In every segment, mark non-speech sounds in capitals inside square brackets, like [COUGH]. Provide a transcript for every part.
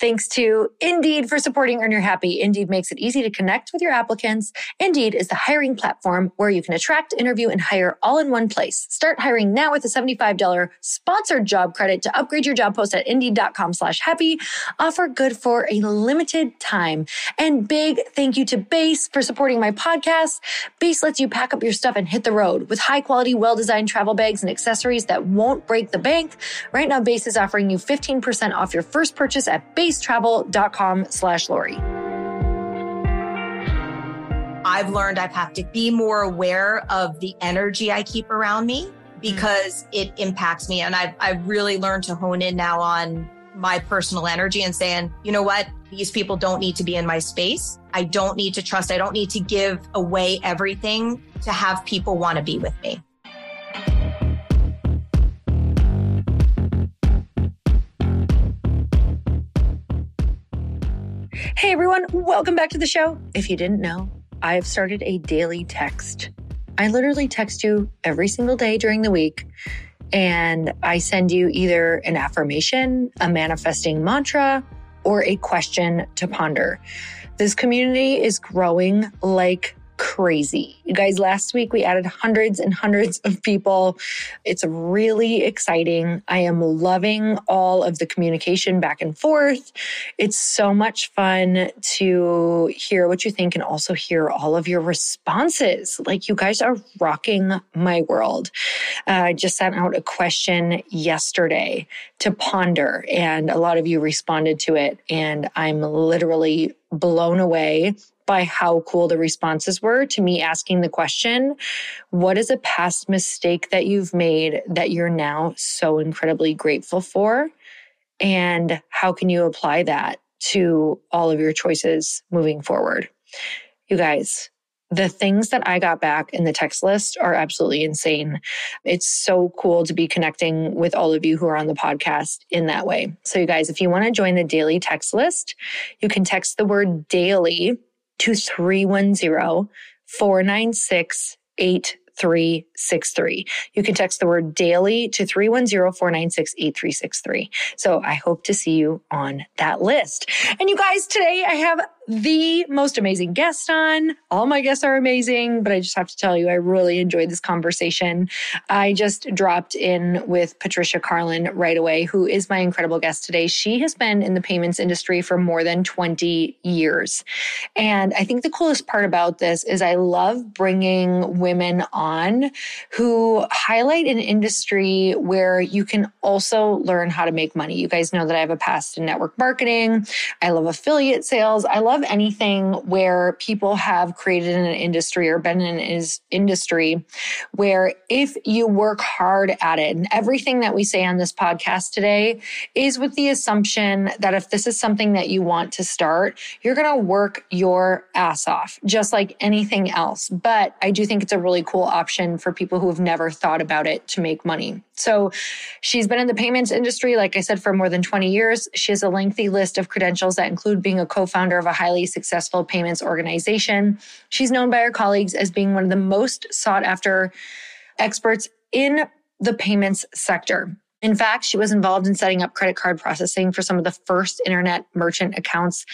Thanks to Indeed for supporting Earn Your Happy. Indeed makes it easy to connect with your applicants. Indeed is the hiring platform where you can attract, interview, and hire all in one place. Start hiring now with a $75 sponsored job credit to upgrade your job post at indeed.com slash happy. Offer good for a limited time. And big thank you to Base for supporting my podcast. Base lets you pack up your stuff and hit the road with high quality, well designed travel bags and accessories that won't break the bank. Right now, Base is offering you 15% off your first purchase at Base spacetravel.com slash Lori. I've learned I have to be more aware of the energy I keep around me because it impacts me. And I've, I've really learned to hone in now on my personal energy and saying, you know what? These people don't need to be in my space. I don't need to trust. I don't need to give away everything to have people want to be with me. Hey everyone, welcome back to the show. If you didn't know, I have started a daily text. I literally text you every single day during the week, and I send you either an affirmation, a manifesting mantra, or a question to ponder. This community is growing like crazy. You guys, last week we added hundreds and hundreds of people. It's really exciting. I am loving all of the communication back and forth. It's so much fun to hear what you think and also hear all of your responses. Like, you guys are rocking my world. Uh, I just sent out a question yesterday to ponder, and a lot of you responded to it. And I'm literally blown away by how cool the responses were to me asking the question, what is a past mistake that you've made that you're now so incredibly grateful for? And how can you apply that to all of your choices moving forward? You guys, the things that I got back in the text list are absolutely insane. It's so cool to be connecting with all of you who are on the podcast in that way. So, you guys, if you want to join the daily text list, you can text the word daily to 310 496 8363. You can text the word daily to 310 496 8363. So, I hope to see you on that list. And you guys, today I have the most amazing guest on. All my guests are amazing, but I just have to tell you, I really enjoyed this conversation. I just dropped in with Patricia Carlin right away, who is my incredible guest today. She has been in the payments industry for more than 20 years. And I think the coolest part about this is I love bringing women on who highlight an industry where you can also learn how to make money. You guys know that I have a past in network marketing. I love affiliate sales. I love love anything where people have created an industry or been in an industry where if you work hard at it, and everything that we say on this podcast today is with the assumption that if this is something that you want to start, you're going to work your ass off, just like anything else. But I do think it's a really cool option for people who have never thought about it to make money. So she's been in the payments industry, like I said, for more than 20 years. She has a lengthy list of credentials that include being a co founder of a highly successful payments organization. She's known by her colleagues as being one of the most sought after experts in the payments sector. In fact, she was involved in setting up credit card processing for some of the first internet merchant accounts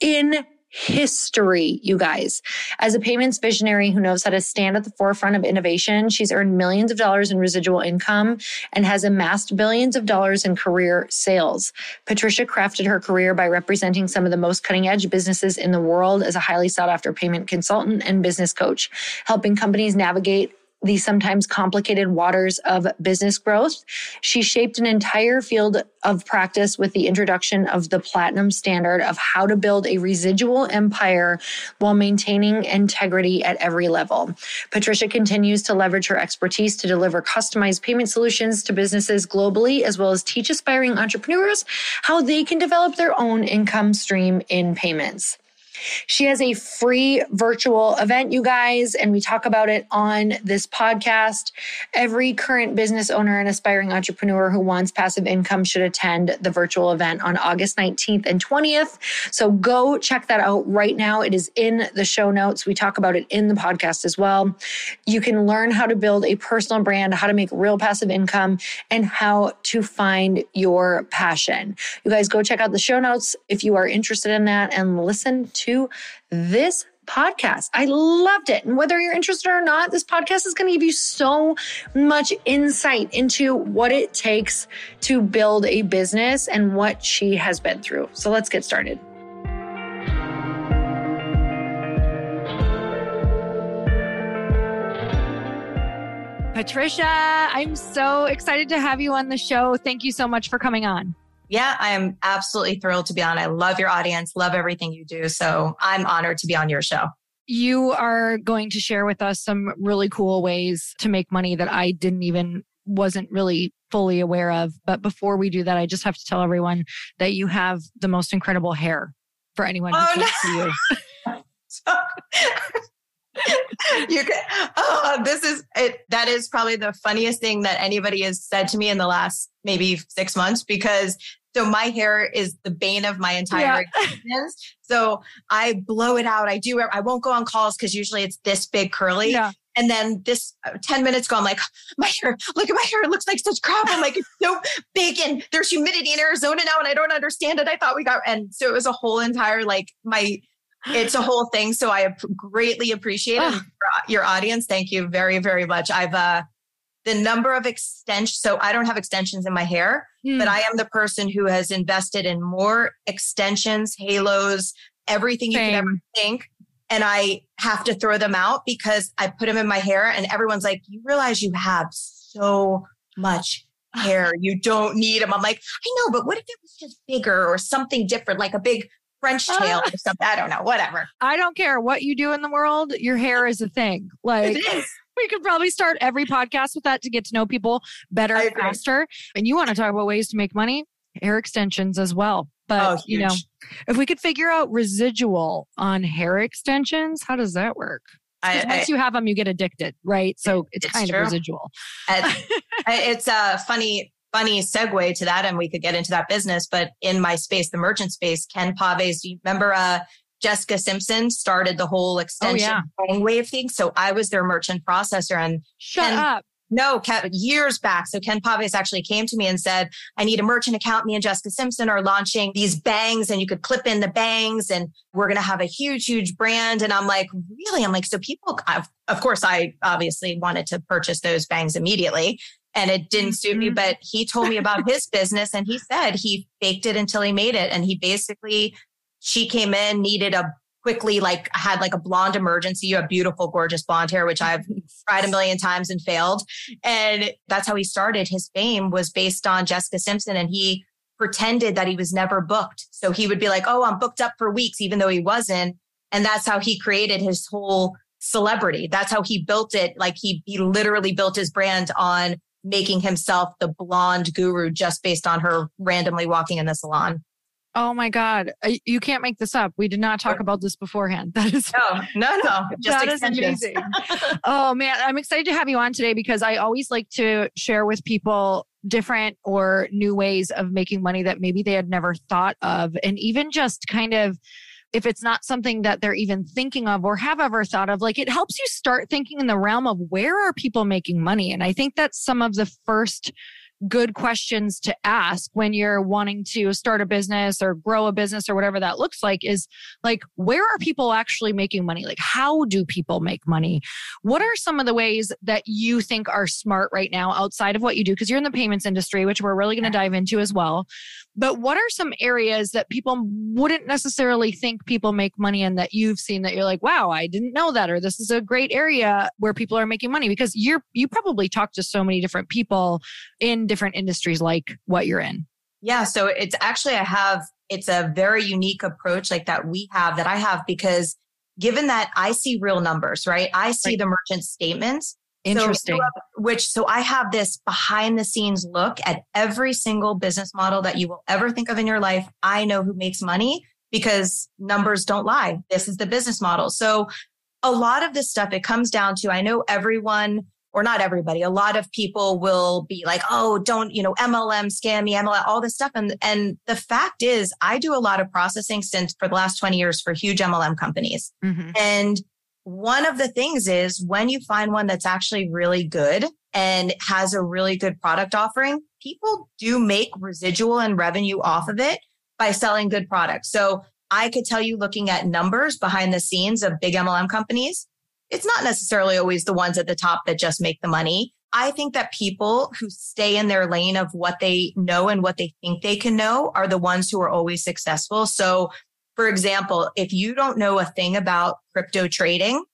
in history, you guys. As a payments visionary who knows how to stand at the forefront of innovation, she's earned millions of dollars in residual income and has amassed billions of dollars in career sales. Patricia crafted her career by representing some of the most cutting edge businesses in the world as a highly sought after payment consultant and business coach, helping companies navigate the sometimes complicated waters of business growth. She shaped an entire field of practice with the introduction of the platinum standard of how to build a residual empire while maintaining integrity at every level. Patricia continues to leverage her expertise to deliver customized payment solutions to businesses globally, as well as teach aspiring entrepreneurs how they can develop their own income stream in payments. She has a free virtual event, you guys, and we talk about it on this podcast. Every current business owner and aspiring entrepreneur who wants passive income should attend the virtual event on August 19th and 20th. So go check that out right now. It is in the show notes. We talk about it in the podcast as well. You can learn how to build a personal brand, how to make real passive income, and how to find your passion. You guys go check out the show notes if you are interested in that and listen to to this podcast. I loved it. And whether you're interested or not, this podcast is going to give you so much insight into what it takes to build a business and what she has been through. So let's get started. Patricia, I'm so excited to have you on the show. Thank you so much for coming on. Yeah, I am absolutely thrilled to be on. I love your audience, love everything you do. So I'm honored to be on your show. You are going to share with us some really cool ways to make money that I didn't even wasn't really fully aware of. But before we do that, I just have to tell everyone that you have the most incredible hair for anyone who oh, no. see you. [LAUGHS] [LAUGHS] you can oh this is it that is probably the funniest thing that anybody has said to me in the last maybe six months because so my hair is the bane of my entire yeah. [LAUGHS] existence. So I blow it out. I do. I won't go on calls because usually it's this big curly. Yeah. And then this uh, 10 minutes ago, I'm like, [GASPS] my hair, look at my hair. It looks like such crap. I'm like, it's so big and there's humidity in Arizona now and I don't understand it. I thought we got, and so it was a whole entire, like my, it's a whole thing. So I greatly appreciate it. your audience. Thank you very, very much. I've, uh, the number of extensions. So I don't have extensions in my hair, mm. but I am the person who has invested in more extensions, halos, everything Same. you can ever think. And I have to throw them out because I put them in my hair and everyone's like, you realize you have so much [SIGHS] hair. You don't need them. I'm like, I know, but what if it was just bigger or something different, like a big French tail or something? I don't know, whatever. I don't care what you do in the world. Your hair is a thing. Like, it is we could probably start every podcast with that to get to know people better and faster. And you want to talk about ways to make money? Hair extensions as well. But oh, you know, if we could figure out residual on hair extensions, how does that work? I, once I, you have them, you get addicted, right? So it's, it's kind true. of residual. [LAUGHS] it's a funny, funny segue to that, and we could get into that business. But in my space, the merchant space, Ken Paves, do you remember uh, Jessica Simpson started the whole extension oh, yeah. wave thing? So I was their merchant processor, and shut Ken, up. No, years back. So Ken Paves actually came to me and said, I need a merchant account. Me and Jessica Simpson are launching these bangs and you could clip in the bangs and we're going to have a huge, huge brand. And I'm like, really? I'm like, so people, of course, I obviously wanted to purchase those bangs immediately and it didn't suit me, mm-hmm. but he told me about his business and he said he faked it until he made it. And he basically, she came in, needed a quickly like had like a blonde emergency. You have beautiful, gorgeous blonde hair, which I've tried a million times and failed. And that's how he started. His fame was based on Jessica Simpson and he pretended that he was never booked. So he would be like, Oh, I'm booked up for weeks, even though he wasn't. And that's how he created his whole celebrity. That's how he built it. Like he, he literally built his brand on making himself the blonde guru just based on her randomly walking in the salon. Oh my God. Uh, you can't make this up. We did not talk about this beforehand. [LAUGHS] That is no, no, no. [LAUGHS] Just that is amazing. [LAUGHS] oh man. I'm excited to have you on today because I always like to share with people different or new ways of making money that maybe they had never thought of. And even just kind of if it's not something that they're even thinking of or have ever thought of, like it helps you start thinking in the realm of where are people making money? And I think that's some of the first good questions to ask when you're wanting to start a business or grow a business or whatever that looks like is like where are people actually making money? Like how do people make money? What are some of the ways that you think are smart right now outside of what you do? Because you're in the payments industry which we're really going to dive into as well. But what are some areas that people wouldn't necessarily think people make money in that you've seen that you're like wow i didn't know that or this is a great area where people are making money because you're you probably talk to so many different people in different industries like what you're in? Yeah. So it's actually, I have, it's a very unique approach like that we have that I have because given that I see real numbers, right? I see right. the merchant statements. Interesting. So, which, so I have this behind the scenes look at every single business model that you will ever think of in your life. I know who makes money because numbers don't lie. This is the business model. So a lot of this stuff, it comes down to, I know everyone or not everybody, a lot of people will be like, oh, don't, you know, MLM, scammy, MLM, all this stuff. And, and the fact is, I do a lot of processing since for the last 20 years for huge MLM companies. Mm-hmm. And one of the things is when you find one that's actually really good and has a really good product offering, people do make residual and revenue off of it by selling good products. So I could tell you looking at numbers behind the scenes of big MLM companies, it's not necessarily always the ones at the top that just make the money. I think that people who stay in their lane of what they know and what they think they can know are the ones who are always successful. So, for example, if you don't know a thing about crypto trading,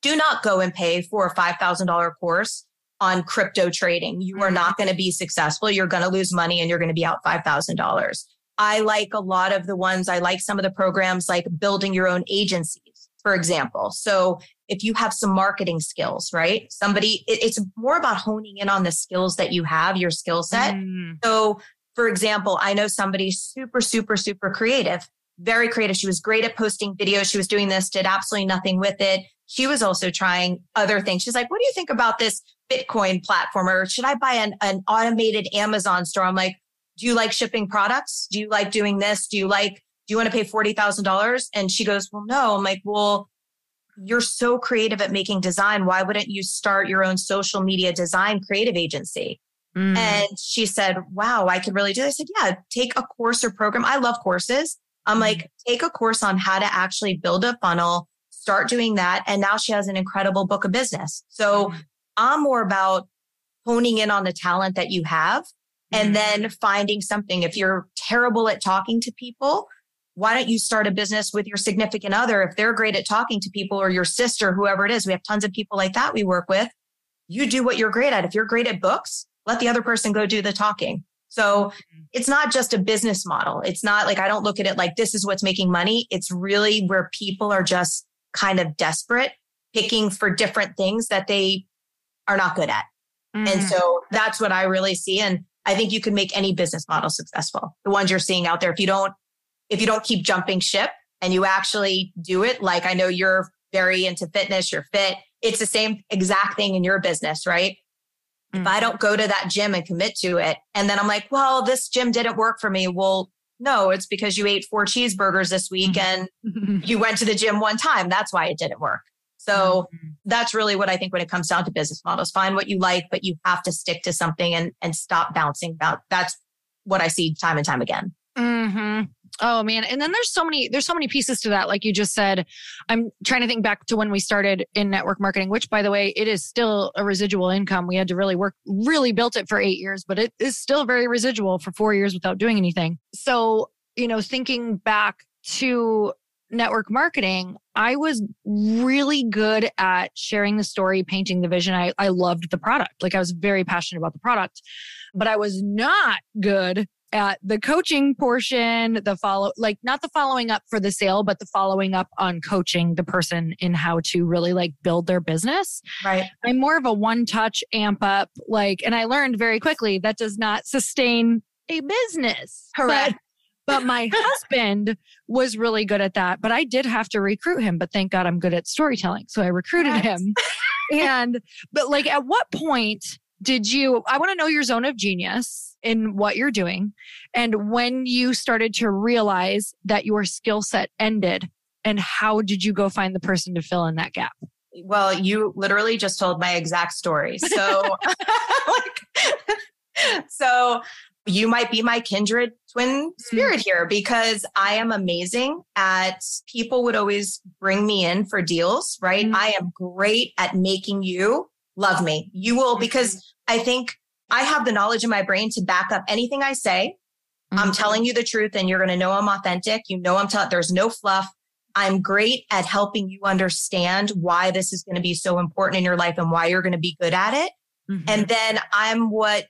do not go and pay for a $5,000 course on crypto trading. You are mm-hmm. not going to be successful. You're going to lose money and you're going to be out $5,000. I like a lot of the ones, I like some of the programs like building your own agencies, for example. So if you have some marketing skills, right? Somebody, it, it's more about honing in on the skills that you have, your skill set. Mm. So, for example, I know somebody super, super, super creative, very creative. She was great at posting videos. She was doing this, did absolutely nothing with it. She was also trying other things. She's like, what do you think about this Bitcoin platform? Or should I buy an, an automated Amazon store? I'm like, do you like shipping products? Do you like doing this? Do you like, you want to pay $40,000? And she goes, well, no. I'm like, well, you're so creative at making design. Why wouldn't you start your own social media design creative agency? Mm. And she said, wow, I could really do this. I said, yeah, take a course or program. I love courses. I'm mm. like, take a course on how to actually build a funnel, start doing that. And now she has an incredible book of business. So mm. I'm more about honing in on the talent that you have and mm. then finding something. If you're terrible at talking to people, why don't you start a business with your significant other if they're great at talking to people or your sister, whoever it is? We have tons of people like that we work with. You do what you're great at. If you're great at books, let the other person go do the talking. So mm-hmm. it's not just a business model. It's not like I don't look at it like this is what's making money. It's really where people are just kind of desperate, picking for different things that they are not good at. Mm-hmm. And so that's what I really see. And I think you can make any business model successful. The ones you're seeing out there. If you don't if you don't keep jumping ship and you actually do it, like I know you're very into fitness, you're fit. It's the same exact thing in your business, right? Mm-hmm. If I don't go to that gym and commit to it, and then I'm like, well, this gym didn't work for me. Well, no, it's because you ate four cheeseburgers this week mm-hmm. and [LAUGHS] you went to the gym one time. That's why it didn't work. So mm-hmm. that's really what I think when it comes down to business models. Find what you like, but you have to stick to something and and stop bouncing about. That's what I see time and time again. Mm-hmm. Oh man. And then there's so many, there's so many pieces to that. Like you just said, I'm trying to think back to when we started in network marketing, which by the way, it is still a residual income. We had to really work, really built it for eight years, but it is still very residual for four years without doing anything. So, you know, thinking back to network marketing, I was really good at sharing the story, painting the vision. I, I loved the product. Like I was very passionate about the product, but I was not good at the coaching portion, the follow, like not the following up for the sale, but the following up on coaching the person in how to really like build their business. Right. I'm more of a one touch amp up, like, and I learned very quickly that does not sustain a business. Correct. But, but my [LAUGHS] husband was really good at that, but I did have to recruit him. But thank God I'm good at storytelling. So I recruited him. [LAUGHS] and, but like, at what point did you, I want to know your zone of genius in what you're doing and when you started to realize that your skill set ended and how did you go find the person to fill in that gap well you literally just told my exact story so [LAUGHS] like, so you might be my kindred twin mm-hmm. spirit here because I am amazing at people would always bring me in for deals, right? Mm-hmm. I am great at making you love me. You will, because mm-hmm. I think I have the knowledge in my brain to back up anything I say. Mm-hmm. I'm telling you the truth and you're going to know I'm authentic. You know, I'm telling, there's no fluff. I'm great at helping you understand why this is going to be so important in your life and why you're going to be good at it. Mm-hmm. And then I'm what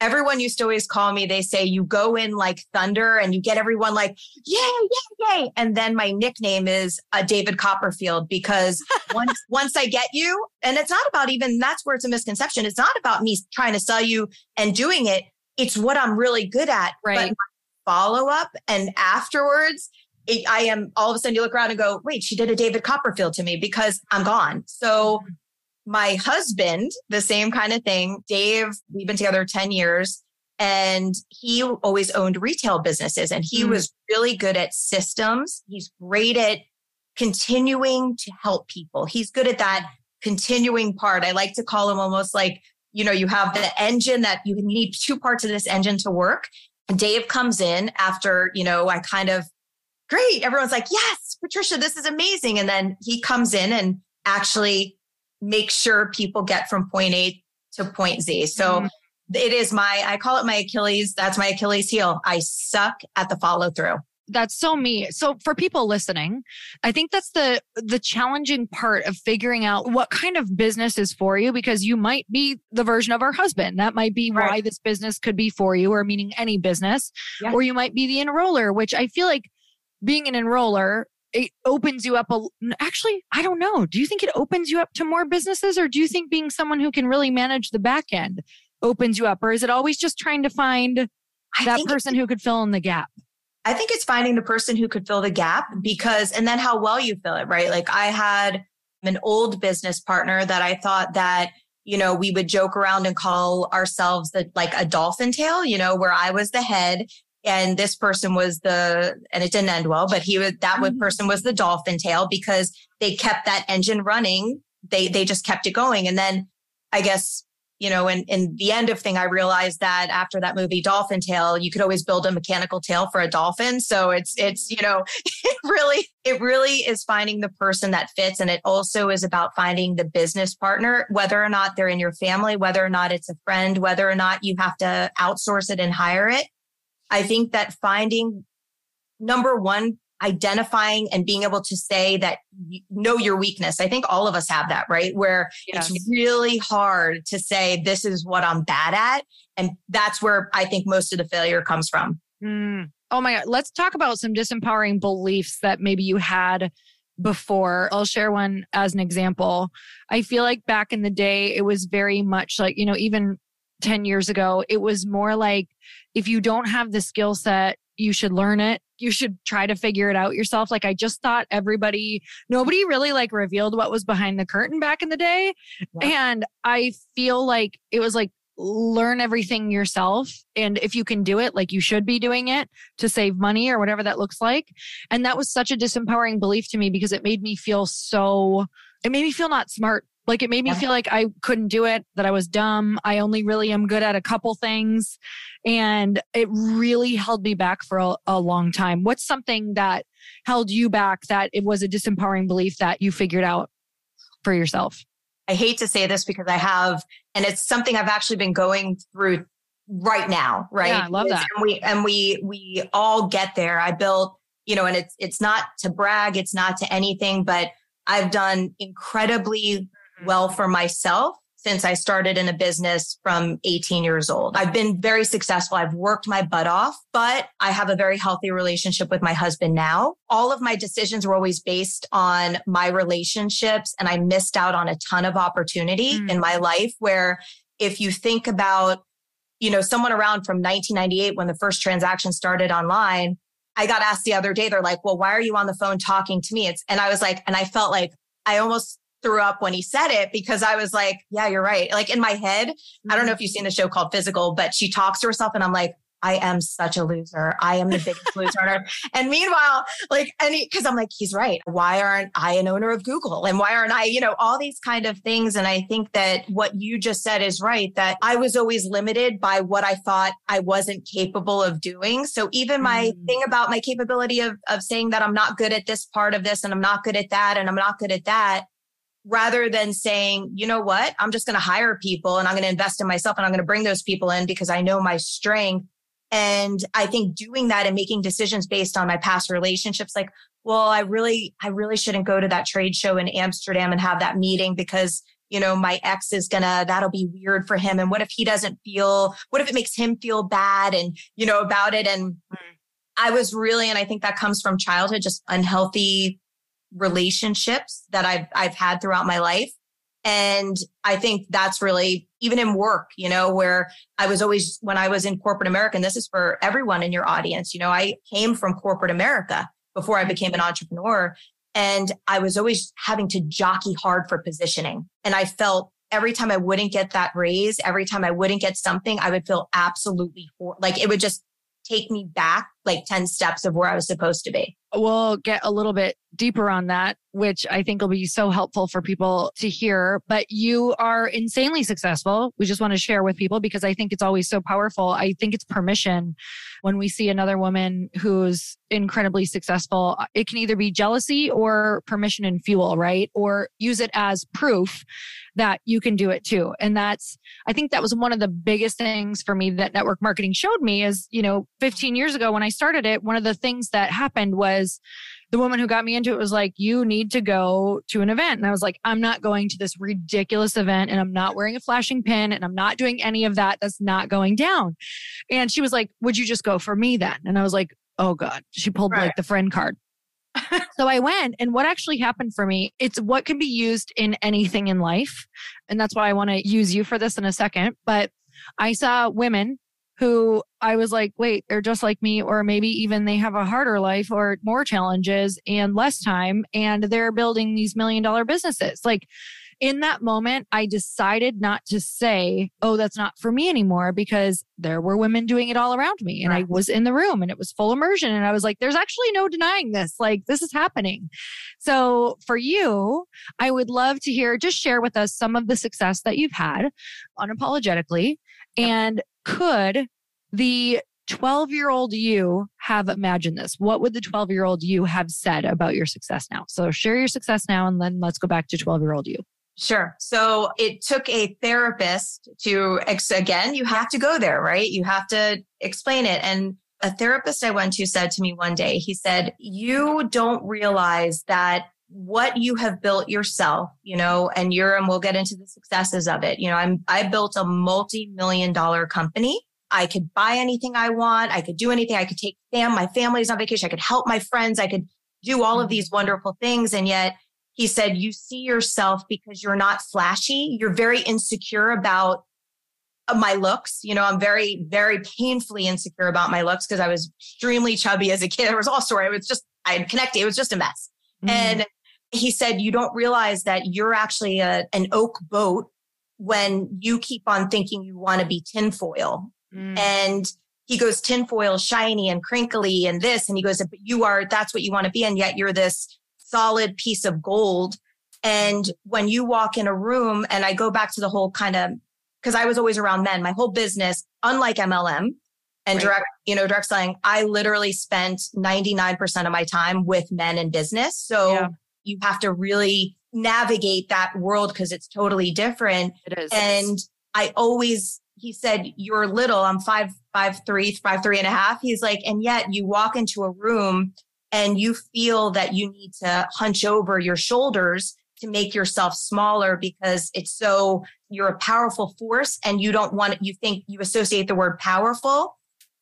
everyone used to always call me. They say you go in like thunder and you get everyone like, yay, yay, yay. And then my nickname is uh, David Copperfield because [LAUGHS] once, once I get you, and it's not about even, that's where it's a misconception. It's not about me trying to sell you and doing it. It's what I'm really good at. Right. follow up and afterwards, it, I am all of a sudden you look around and go, wait, she did a David Copperfield to me because I'm gone. So mm-hmm my husband, the same kind of thing. Dave, we've been together 10 years and he always owned retail businesses and he mm. was really good at systems. He's great at continuing to help people. He's good at that continuing part. I like to call him almost like, you know, you have the engine that you need two parts of this engine to work. Dave comes in after, you know, I kind of, great. Everyone's like, yes, Patricia, this is amazing. And then he comes in and actually make sure people get from point A to point Z. So mm. it is my, I call it my Achilles. That's my Achilles heel. I suck at the follow through that's so me so for people listening i think that's the the challenging part of figuring out what kind of business is for you because you might be the version of our husband that might be right. why this business could be for you or meaning any business yeah. or you might be the enroller which i feel like being an enroller it opens you up a, actually i don't know. Do you think it opens you up to more businesses or do you think being someone who can really manage the back end opens you up or is it always just trying to find that person who could fill in the gap? I think it's finding the person who could fill the gap because and then how well you fill it right? Like i had an old business partner that i thought that you know we would joke around and call ourselves the like a dolphin tail you know where i was the head and this person was the and it didn't end well but he was that mm-hmm. person was the dolphin tail because they kept that engine running. They they just kept it going. And then i guess you know in in the end of thing i realized that after that movie Dolphin Tale you could always build a mechanical tail for a dolphin. So it's it's you know [LAUGHS] it really it really is finding the person that fits. And it also is about finding the business partner whether or not they're in your family whether or not it's a friend whether or not you have to outsource it and hire it I think that finding number one, identifying and being able to say that you know your weakness. I think all of us have that, right? Where yes. it's really hard to say, this is what I'm bad at. And that's where I think most of the failure comes from. Mm. Oh my God. Let's talk about some disempowering beliefs that maybe you had before. I'll share one as an example. I feel like back in the day, it was very much like, you know, even 10 years ago, it was more like if you don't have the skill set, you should learn it you should try to figure it out yourself. Like I just thought everybody, nobody really like revealed what was behind the curtain back in the day. And I feel like it was like learn everything yourself. And if you can do it, like you should be doing it to save money or whatever that looks like. And that was such a disempowering belief to me because it made me feel so, it made me feel not smart. Like it made me feel like I couldn't do it, that I was dumb. I only really am good at a couple things. And it really held me back for a, a long time. What's something that held you back that it was a disempowering belief that you figured out for yourself? I hate to say this because I have, and it's something I've actually been going through right now, right? Yeah, I love that. And we and we we all get there. I built, you know, and it's it's not to brag, it's not to anything, but I've done incredibly well for myself since I started in a business from 18 years old. I've been very successful. I've worked my butt off, but I have a very healthy relationship with my husband now. All of my decisions were always based on my relationships and I missed out on a ton of opportunity mm. in my life where if you think about, you know, someone around from 1998 when the first transaction started online, I got asked the other day, they're like, well, why are you on the phone talking to me? It's, and I was like, and I felt like I almost threw up when he said it because I was like, yeah, you're right. Like in my head, I don't know mm-hmm. if you've seen the show called Physical, but she talks to herself and I'm like, I am such a loser. I am the biggest loser on earth. [LAUGHS] And meanwhile, like any, cause I'm like, he's right. Why aren't I an owner of Google? And why aren't I, you know, all these kind of things. And I think that what you just said is right, that I was always limited by what I thought I wasn't capable of doing. So even my mm. thing about my capability of, of saying that I'm not good at this part of this and I'm not good at that and I'm not good at that rather than saying, you know what, I'm just going to hire people and I'm going to invest in myself and I'm going to bring those people in because I know my strength. And I think doing that and making decisions based on my past relationships, like, well, I really, I really shouldn't go to that trade show in Amsterdam and have that meeting because, you know, my ex is gonna, that'll be weird for him. And what if he doesn't feel, what if it makes him feel bad and, you know, about it? And mm. I was really, and I think that comes from childhood, just unhealthy relationships that I've I've had throughout my life. And I think that's really even in work, you know, where I was always when I was in corporate America, and this is for everyone in your audience, you know, I came from corporate America before I mm-hmm. became an entrepreneur. And I was always having to jockey hard for positioning. And I felt every time I wouldn't get that raise, every time I wouldn't get something, I would feel absolutely like it would just take me back like 10 steps of where I was supposed to be. We'll get a little bit deeper on that, which I think will be so helpful for people to hear. But you are insanely successful. We just want to share with people because I think it's always so powerful. I think it's permission when we see another woman who's incredibly successful. It can either be jealousy or permission and fuel, right? Or use it as proof that you can do it too. And that's, I think that was one of the biggest things for me that network marketing showed me is, you know, 15 years ago when I started it, one of the things that happened was the woman who got me into it was like, you need to go to an event. And I was like, I'm not going to this ridiculous event and I'm not wearing a flashing pin and I'm not doing any of that. That's not going down. And she was like, would you just go for me then? And I was like, oh God. She pulled right. like the friend card. [LAUGHS] so I went and what actually happened for me, it's what can be used in anything in life. And that's why I want to use you for this in a second. But I saw women who I was like, wait, they're just like me, or maybe even they have a harder life or more challenges and less time, and they're building these million dollar businesses. Like in that moment, I decided not to say, oh, that's not for me anymore because there were women doing it all around me. And right. I was in the room and it was full immersion. And I was like, there's actually no denying this. Like, this is happening. So for you, I would love to hear, just share with us some of the success that you've had unapologetically. And could the 12 year old you have imagined this? What would the 12 year old you have said about your success now? So share your success now and then let's go back to 12 year old you. Sure. So it took a therapist to, again, you have to go there, right? You have to explain it. And a therapist I went to said to me one day, he said, You don't realize that what you have built yourself, you know, and you're, and we'll get into the successes of it. You know, I'm, I built a multi-million dollar company. I could buy anything I want. I could do anything. I could take fam, my family's on vacation. I could help my friends. I could do all of mm-hmm. these wonderful things. And yet he said, you see yourself because you're not flashy. You're very insecure about my looks. You know, I'm very, very painfully insecure about my looks because I was extremely chubby as a kid. There was all story. It was just, I had connected. It was just a mess. Mm. And he said, you don't realize that you're actually a, an oak boat when you keep on thinking you want to be tinfoil. Mm. And he goes, tinfoil, shiny and crinkly and this. And he goes, but you are, that's what you want to be. And yet you're this solid piece of gold. And when you walk in a room, and I go back to the whole kind of, because I was always around men, my whole business, unlike MLM and direct, you know, direct selling, I literally spent 99% of my time with men in business. So yeah. You have to really navigate that world because it's totally different. It is. And I always, he said, you're little. I'm five, five, three, five, three and a half. He's like, and yet you walk into a room and you feel that you need to hunch over your shoulders to make yourself smaller because it's so you're a powerful force and you don't want you think you associate the word powerful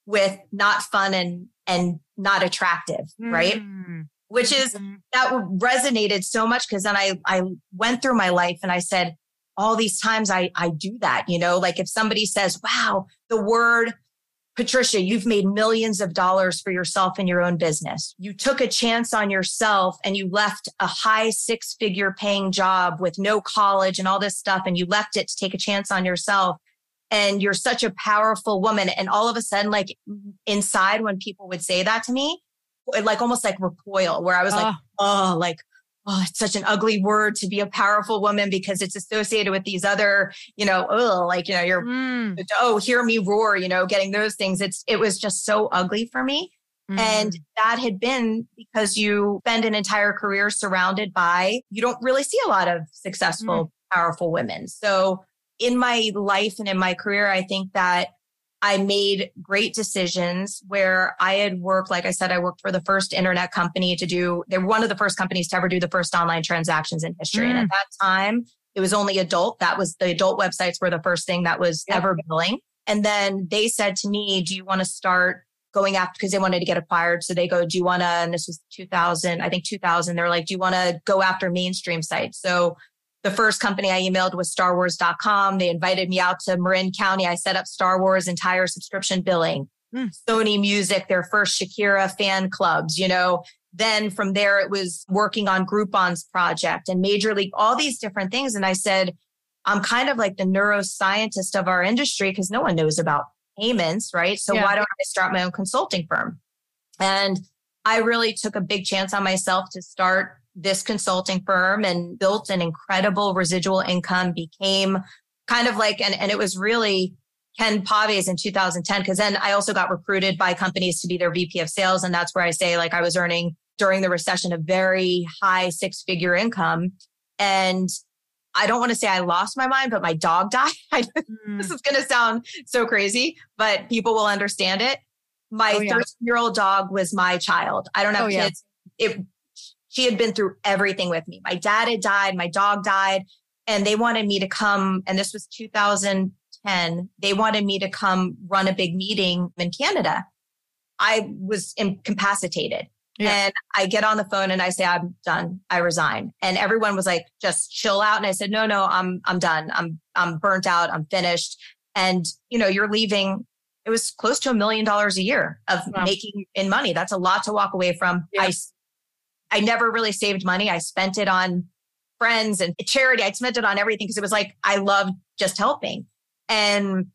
with not fun and and not attractive right mm. Which is mm-hmm. that resonated so much because then i i went through my life and i said all these times i i do that you know like if somebody says wow the word Patricia, you've made millions of dollars for yourself in your own business. You took a chance on yourself and you left a high six figure paying job with no college and all this stuff. And you left it to take a chance on yourself. And you're such a powerful woman. And all of a sudden, like inside, when people would say that to me, like almost like recoil, where I was like, oh, like, oh, it's such an ugly word to be a powerful woman because it's associated with these other, you know, oh, like, you know, you're, mm. oh, hear me roar, you know, getting those things. It's, it was just so ugly for me. Mm. And that had been because you spend an entire career surrounded by, you don't really see a lot of successful, mm. powerful women. So in my life and in my career, I think that I made great decisions where I had worked, like I said, I worked for the first internet company to do, they were one of the first companies to ever do the first online transactions in history. Mm. And at mm. that time, it was only adult. That was the adult websites were the first thing that was yeah. ever billing. And then they said to me, Do you want to start going after because they wanted to get acquired? So they go, Do you want to, and this was 2000, I think 2000, they're like, Do you want to go after mainstream sites? So the first company I emailed was StarWars.com. They invited me out to Marin County. I set up Star Wars entire subscription billing. Mm. Sony Music, their first Shakira fan clubs, you know. Then from there, it was working on Groupon's project and Major League, all these different things. And I said, I'm kind of like the neuroscientist of our industry because no one knows about payments, right? So yeah. why don't I start my own consulting firm? And I really took a big chance on myself to start this consulting firm and built an incredible residual income, became kind of like, and, and it was really Ken Paves in 2010, because then I also got recruited by companies to be their VP of sales. And that's where I say, like, I was earning during the recession a very high six figure income. And I don't want to say I lost my mind, but my dog [LAUGHS] died. mm. This is going to sound so crazy, but people will understand it. My 13 oh, yeah. year old dog was my child. I don't have oh, kids. Yeah. It she had been through everything with me. My dad had died, my dog died, and they wanted me to come. And this was 2010. They wanted me to come run a big meeting in Canada. I was incapacitated. Yeah. And I get on the phone and I say, I'm done. I resign. And everyone was like, just chill out. And I said, no, no, I'm, I'm done. I'm, I'm burnt out. I'm finished. And, you know, you're leaving. It was close to a million dollars a year of wow. making in money. That's a lot to walk away from. Yeah. I I never really saved money. I spent it on friends and charity. I spent it on everything because it was like I loved just helping. And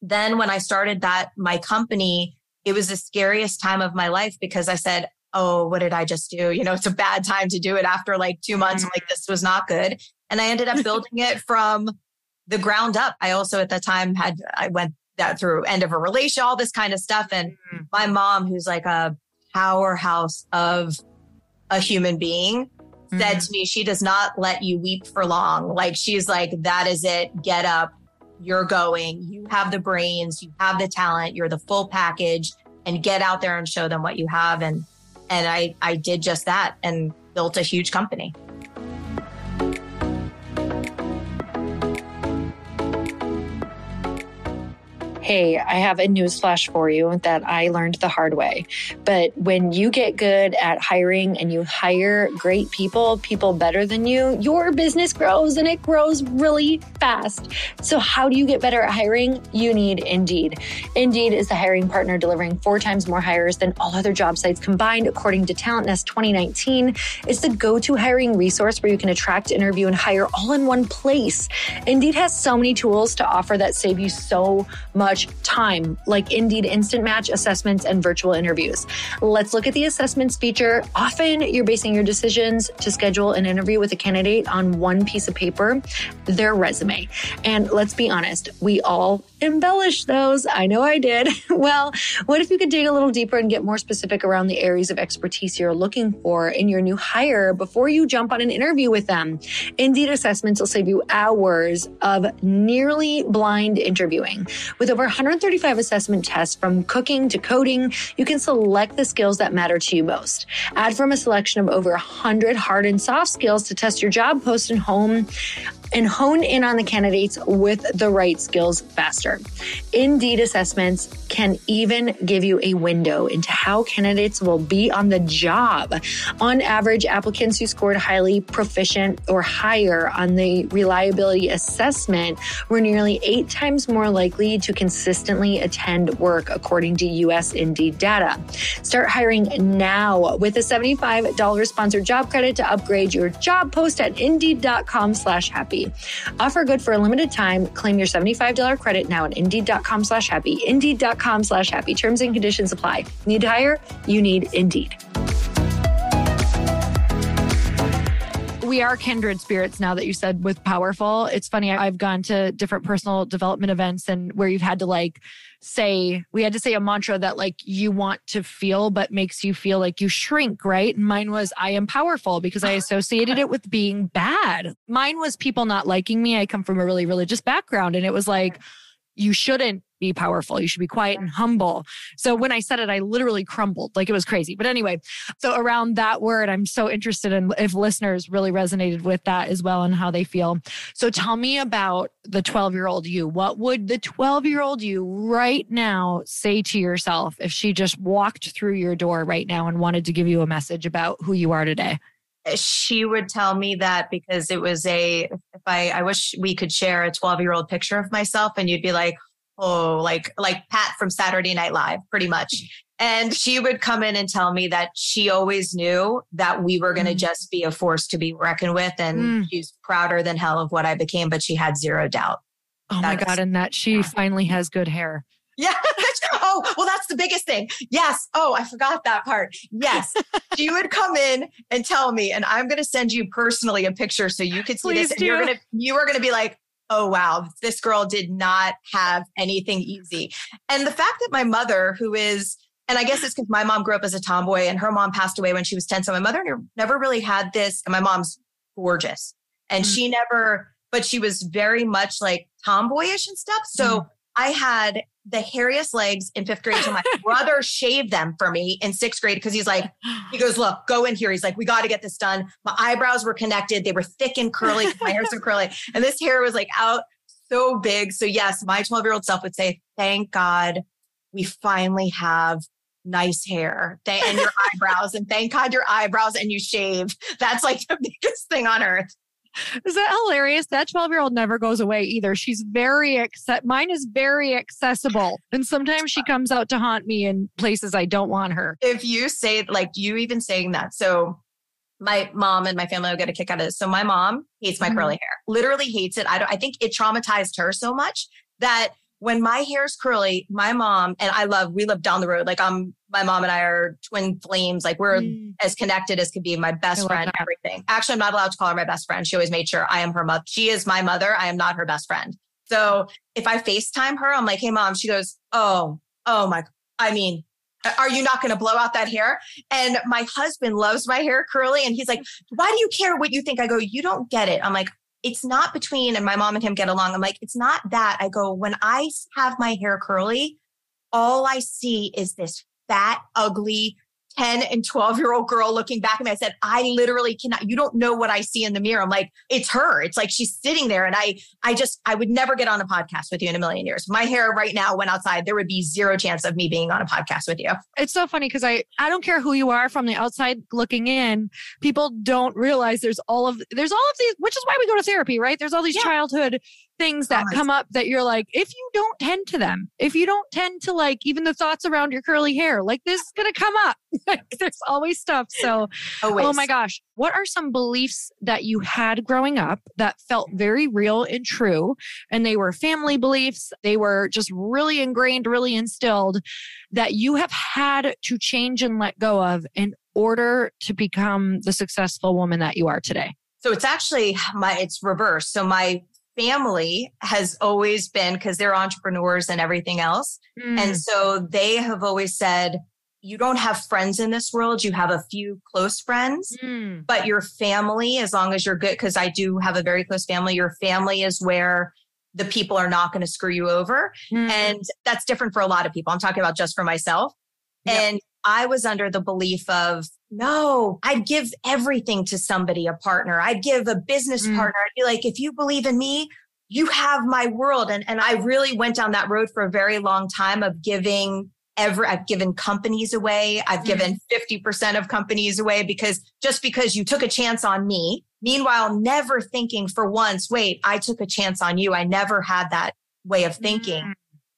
then when I started that, my company, it was the scariest time of my life because I said, Oh, what did I just do? You know, it's a bad time to do it after like two months. Mm-hmm. Like, this was not good. And I ended up [LAUGHS] building it from the ground up. I also at the time had, I went that through end of a relation, all this kind of stuff. And mm-hmm. my mom, who's like a powerhouse of a human being mm-hmm. said to me, she does not let you weep for long. Like she's like, that is it. Get up. You're going. You have the brains. You have the talent. You're the full package and get out there and show them what you have. And, and I, I did just that and built a huge company. Hey, I have a news flash for you that I learned the hard way. But when you get good at hiring and you hire great people, people better than you, your business grows and it grows really fast. So, how do you get better at hiring? You need Indeed. Indeed is the hiring partner delivering four times more hires than all other job sites combined, according to TalentNest 2019. It's the go to hiring resource where you can attract, interview, and hire all in one place. Indeed has so many tools to offer that save you so much time, like Indeed Instant Match assessments and virtual interviews. Let's look at the assessments feature. Often you're basing your decisions to schedule an interview with a candidate on one piece of paper, their resume. And let's be honest, we all embellish those. I know I did. [LAUGHS] Well, what if you could dig a little deeper and get more specific around the areas of expertise you're looking for in your new hire before you jump on an interview with them? Indeed assessments will save you hours of nearly blind interviewing. With over 135 assessment tests from cooking to coding, you can select the skills that matter to you most. Add from a selection of over 100 hard and soft skills to test your job post and home and hone in on the candidates with the right skills faster. Indeed assessments can even give you a window into how candidates will be on the job. On average, applicants who scored highly proficient or higher on the reliability assessment were nearly eight times more likely to consistently attend work, according to US Indeed data. Start hiring now with a $75 sponsored job credit to upgrade your job post at indeed.com slash happy. Offer good for a limited time. Claim your $75 credit now at indeed.com slash happy. Indeed.com slash happy. Terms and conditions apply. Need to hire? You need Indeed. we are kindred spirits now that you said with powerful. It's funny. I've gone to different personal development events and where you've had to like say, we had to say a mantra that like you want to feel, but makes you feel like you shrink, right? And mine was, I am powerful because I [SIGHS] associated it with being bad. Mine was people not liking me. I come from a really religious background and it was like, you shouldn't be powerful. You should be quiet and humble. So when I said it, I literally crumbled like it was crazy. But anyway, so around that word, I'm so interested in if listeners really resonated with that as well and how they feel. So tell me about the 12 year old you. What would the 12 year old you right now say to yourself if she just walked through your door right now and wanted to give you a message about who you are today? she would tell me that because it was a i i wish we could share a 12 year old picture of myself and you'd be like oh like like pat from saturday night live pretty much and she would come in and tell me that she always knew that we were going to mm. just be a force to be reckoned with and mm. she's prouder than hell of what i became but she had zero doubt oh my god and that she yeah. finally has good hair yeah. [LAUGHS] oh, well, that's the biggest thing. Yes. Oh, I forgot that part. Yes. [LAUGHS] she would come in and tell me, and I'm going to send you personally a picture so you could see Please this. And you're going to, you are going to be like, oh, wow, this girl did not have anything easy. And the fact that my mother, who is, and I guess it's because my mom grew up as a tomboy and her mom passed away when she was 10. So my mother never really had this. And my mom's gorgeous. And mm-hmm. she never, but she was very much like tomboyish and stuff. So mm-hmm. I had the hairiest legs in fifth grade. So my [LAUGHS] brother shaved them for me in sixth grade because he's like, he goes, look, go in here. He's like, we got to get this done. My eyebrows were connected. They were thick and curly. my hair's so curly. And this hair was like out so big. So yes, my 12 year old self would say, thank God we finally have nice hair and your eyebrows and thank God your eyebrows and you shave. That's like the [LAUGHS] biggest thing on earth. Is that hilarious? That 12 year old never goes away either. She's very accept. Mine is very accessible. And sometimes she comes out to haunt me in places I don't want her. If you say, like, you even saying that. So my mom and my family will get a kick out of this. So my mom hates my mm-hmm. curly hair, literally hates it. I don't, I think it traumatized her so much that when my hair's curly, my mom and I love, we live down the road. Like I'm, my mom and I are twin flames. Like we're mm. as connected as could be. My best friend, that. everything. Actually, I'm not allowed to call her my best friend. She always made sure I am her mother. She is my mother. I am not her best friend. So if I FaceTime her, I'm like, hey mom, she goes, oh, oh my, I mean, are you not going to blow out that hair? And my husband loves my hair curly. And he's like, why do you care what you think? I go, you don't get it. I'm like, it's not between, and my mom and him get along. I'm like, it's not that. I go, when I have my hair curly, all I see is this fat, ugly 10 and 12 year old girl looking back at me. I said, I literally cannot, you don't know what I see in the mirror. I'm like, it's her. It's like she's sitting there. And I, I just, I would never get on a podcast with you in a million years. My hair right now went outside. There would be zero chance of me being on a podcast with you. It's so funny because I, I don't care who you are from the outside looking in. People don't realize there's all of, there's all of these, which is why we go to therapy, right? There's all these yeah. childhood things that come up that you're like, if you don't tend to them, if you don't tend to like even the thoughts around your curly hair, like this is going to come up. [LAUGHS] There's always stuff. So, always. oh my gosh, what are some beliefs that you had growing up that felt very real and true? And they were family beliefs, they were just really ingrained, really instilled that you have had to change and let go of in order to become the successful woman that you are today? So it's actually my it's reverse. So my family has always been because they're entrepreneurs and everything else. Mm. And so they have always said, you don't have friends in this world. You have a few close friends, mm. but your family, as long as you're good, because I do have a very close family, your family is where the people are not going to screw you over. Mm. And that's different for a lot of people. I'm talking about just for myself. Yep. And I was under the belief of, no, I'd give everything to somebody, a partner. I'd give a business mm. partner. I'd be like, if you believe in me, you have my world. And, and I really went down that road for a very long time of giving ever I've given companies away. I've mm. given 50% of companies away because just because you took a chance on me, meanwhile, never thinking for once, wait, I took a chance on you. I never had that way of thinking. Mm.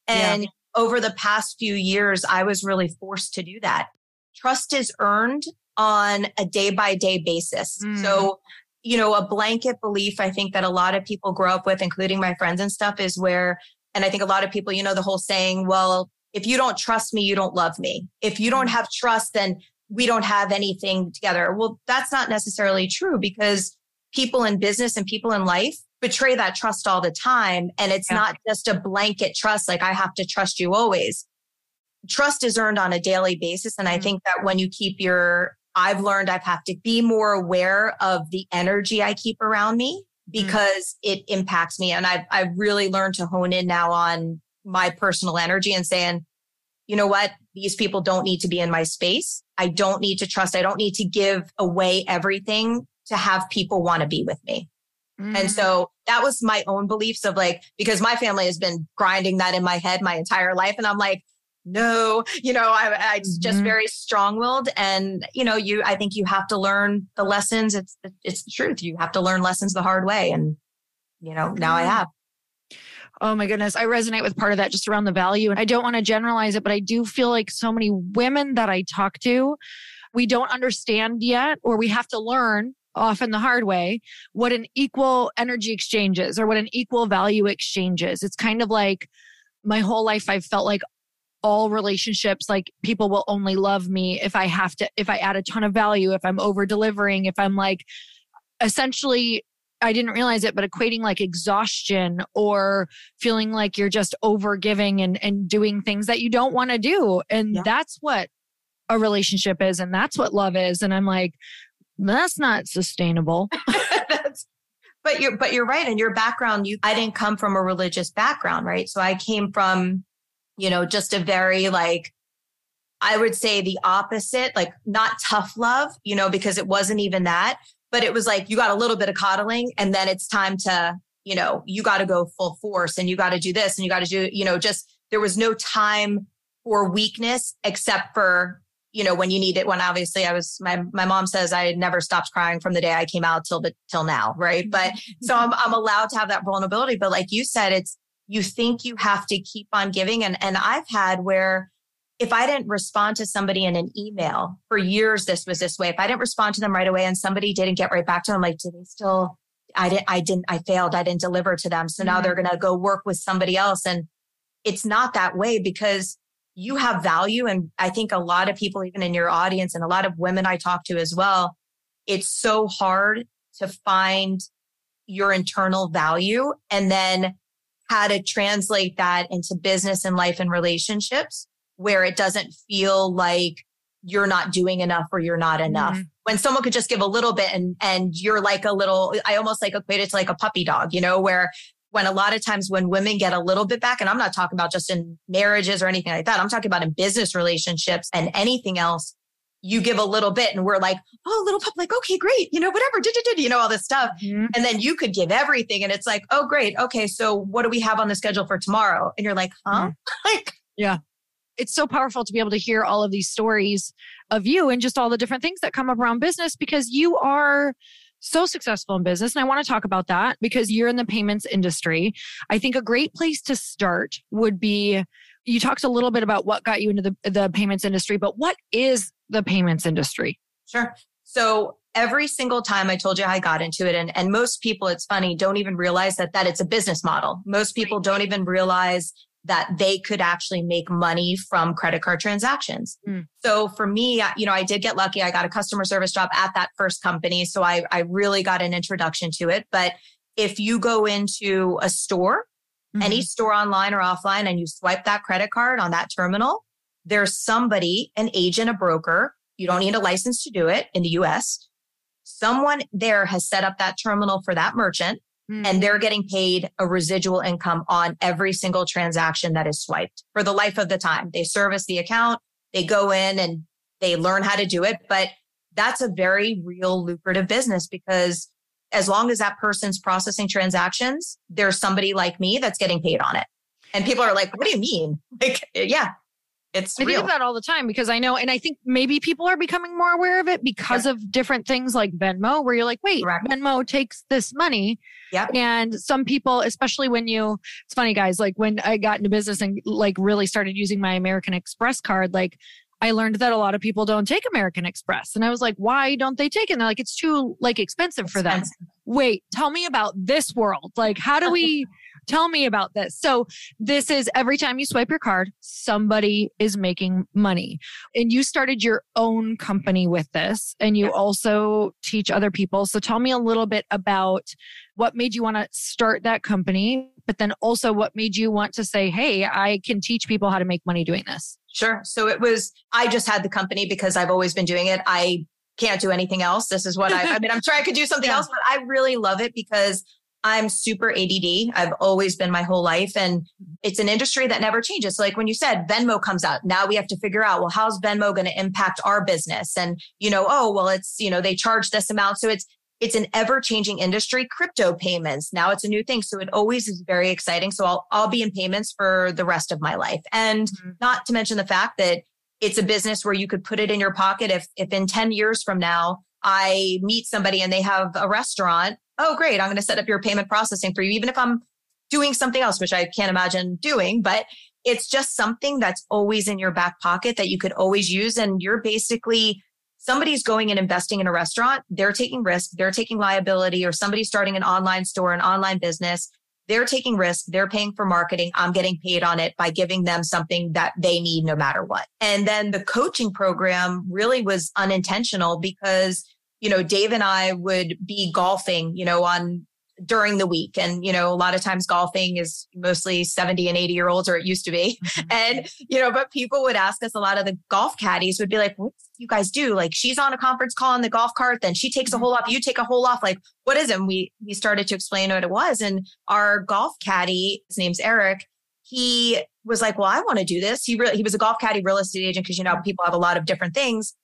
And yeah over the past few years, I was really forced to do that. Trust is earned on a day by day basis. Mm. So, you know, a blanket belief I think that a lot of people grow up with, including my friends and stuff, is where, and I think a lot of people, you know, the whole saying, well, if you don't trust me, you don't love me. If you don't mm. have trust, then we don't have anything together. Well, that's not necessarily true because people in business and people in life betray that trust all the time. And it's yeah. not just a blanket trust, like I have to trust you always. Trust is earned on a daily basis. And I mm-hmm. think that when you keep your, I've learned I've to be more aware of the energy I keep around me mm-hmm. because mm. it impacts me. And I've, I've really learned to hone in now on my personal energy and saying, you know what? These people don't need to be in my space. I don't need to trust. I don't need to give away everything to have people want to be with me. Mm-hmm. And so that was my own beliefs of like, because my family has been grinding that in my head my entire life. And I'm like, no, you know, I, I mm-hmm. just very strong willed. And, you know, you, I think you have to learn the lessons. It's, it's the truth. You have to learn lessons the hard way. And, you know, now I mm-hmm. have. Oh my goodness. I resonate with part of that just around the value. And I don't want to generalize it, but I do feel like so many women that I talk to, we don't understand yet, or we have to learn often the hard way, what an equal energy exchange is or what an equal value exchange is. It's kind of like my whole life, I've felt like all relationships, like people will only love me if I have to, if I add a ton of value, if I'm over delivering, if I'm like essentially I didn't realize it, but equating like exhaustion or feeling like you're just over giving and, and doing things that you don't want to do. And yeah. that's what a relationship is. And that's what love is. And I'm like, that's not sustainable. [LAUGHS] but you're but you're right. In your background, you I didn't come from a religious background, right? So I came from, you know, just a very like I would say the opposite, like not tough love, you know, because it wasn't even that, but it was like you got a little bit of coddling and then it's time to, you know, you got to go full force and you got to do this and you got to do, you know, just there was no time for weakness except for you know, when you need it, when obviously I was, my, my mom says I never stopped crying from the day I came out till the, till now. Right. But so [LAUGHS] I'm, I'm allowed to have that vulnerability. But like you said, it's, you think you have to keep on giving. And, and I've had where if I didn't respond to somebody in an email for years, this was this way. If I didn't respond to them right away and somebody didn't get right back to them, like, do they still, I didn't, I didn't, I failed. I didn't deliver to them. So now mm-hmm. they're going to go work with somebody else. And it's not that way because you have value. And I think a lot of people, even in your audience and a lot of women I talk to as well, it's so hard to find your internal value and then how to translate that into business and life and relationships where it doesn't feel like you're not doing enough or you're not enough. Mm-hmm. When someone could just give a little bit and and you're like a little I almost like equate it to like a puppy dog, you know, where when a lot of times when women get a little bit back, and I'm not talking about just in marriages or anything like that, I'm talking about in business relationships and anything else, you give a little bit and we're like, oh, little pup, like, okay, great, you know, whatever, did, did, did, you know, all this stuff. Mm-hmm. And then you could give everything. And it's like, oh, great. Okay. So what do we have on the schedule for tomorrow? And you're like, huh? Mm-hmm. [LAUGHS] like, yeah. It's so powerful to be able to hear all of these stories of you and just all the different things that come up around business because you are so successful in business. And I want to talk about that because you're in the payments industry. I think a great place to start would be you talked a little bit about what got you into the, the payments industry, but what is the payments industry? Sure. So every single time I told you I got into it, and, and most people, it's funny, don't even realize that, that it's a business model. Most people don't even realize that they could actually make money from credit card transactions. Mm. So for me, you know, I did get lucky. I got a customer service job at that first company. So I, I really got an introduction to it. But if you go into a store mm-hmm. any store online or offline and you swipe that credit card on that terminal, there's somebody, an agent, a broker. You don't need a license to do it in the US. Someone there has set up that terminal for that merchant mm-hmm. and they're getting paid a residual income on every single transaction that is swiped for the life of the time. They service the account, they go in and they learn how to do it. But that's a very real lucrative business because as long as that person's processing transactions, there's somebody like me that's getting paid on it. And people are like, what do you mean? Like, yeah, it's I real. think of that all the time because I know, and I think maybe people are becoming more aware of it because of different things like Venmo, where you're like, wait, Correct. Venmo takes this money. Yep. And some people, especially when you, it's funny, guys, like when I got into business and like really started using my American Express card, like I learned that a lot of people don't take American Express. And I was like, why don't they take it? And they're like, it's too like expensive for them. Wait, tell me about this world. Like, how do we tell me about this? So this is every time you swipe your card, somebody is making money. And you started your own company with this and you also teach other people. So tell me a little bit about what made you want to start that company, but then also what made you want to say, Hey, I can teach people how to make money doing this. Sure. So it was, I just had the company because I've always been doing it. I can't do anything else. This is what I, I mean, I'm sure I could do something [LAUGHS] yeah. else, but I really love it because I'm super ADD. I've always been my whole life. And it's an industry that never changes. So like when you said Venmo comes out, now we have to figure out, well, how's Venmo going to impact our business? And, you know, oh, well, it's, you know, they charge this amount. So it's, it's an ever changing industry, crypto payments. Now it's a new thing. So it always is very exciting. So I'll, I'll be in payments for the rest of my life. And mm-hmm. not to mention the fact that it's a business where you could put it in your pocket. If, if in 10 years from now, I meet somebody and they have a restaurant, oh, great. I'm going to set up your payment processing for you, even if I'm doing something else, which I can't imagine doing, but it's just something that's always in your back pocket that you could always use. And you're basically somebody's going and investing in a restaurant, they're taking risk, they're taking liability, or somebody's starting an online store, an online business. They're taking risk. They're paying for marketing. I'm getting paid on it by giving them something that they need no matter what. And then the coaching program really was unintentional because, you know, Dave and I would be golfing, you know, on during the week. And, you know, a lot of times golfing is mostly 70 and 80 year olds, or it used to be. Mm-hmm. [LAUGHS] And, you know, but people would ask us, a lot of the golf caddies would be like, what do you guys do? Like she's on a conference call on the golf cart, then she takes a mm-hmm. hole off, you take a hole off. Like, what is it? And we, we started to explain what it was. And our golf caddy, his name's Eric, he was like, well, I want to do this. He really, he was a golf caddy real estate agent because, you know, people have a lot of different things.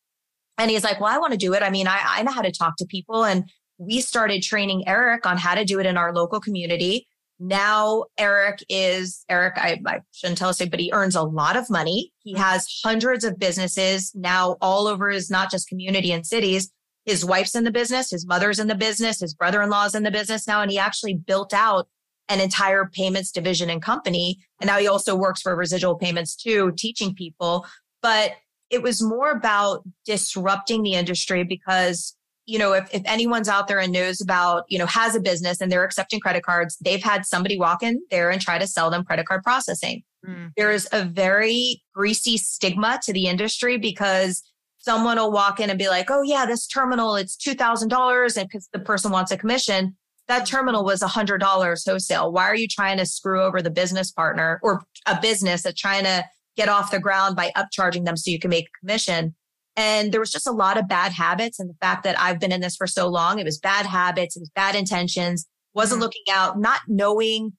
And he's like, well, I want to do it. I mean, I, I know how to talk to people and we started training Eric on how to do it in our local community. Now Eric is Eric. I, I shouldn't tell us, but he earns a lot of money. He mm-hmm. has hundreds of businesses now all over his not just community and cities. His wife's in the business, his mother's in the business, his brother-in-law's in the business now, and he actually built out an entire payments division and company. And now he also works for residual payments too, teaching people. But it was more about disrupting the industry because you know, if, if anyone's out there and knows about, you know, has a business and they're accepting credit cards, they've had somebody walk in there and try to sell them credit card processing. Mm. There is a very greasy stigma to the industry because someone will walk in and be like, oh, yeah, this terminal, it's $2,000. And because the person wants a commission, that terminal was $100 wholesale. Why are you trying to screw over the business partner or a business that's trying to get off the ground by upcharging them so you can make a commission? And there was just a lot of bad habits. And the fact that I've been in this for so long, it was bad habits, it was bad intentions, wasn't mm-hmm. looking out, not knowing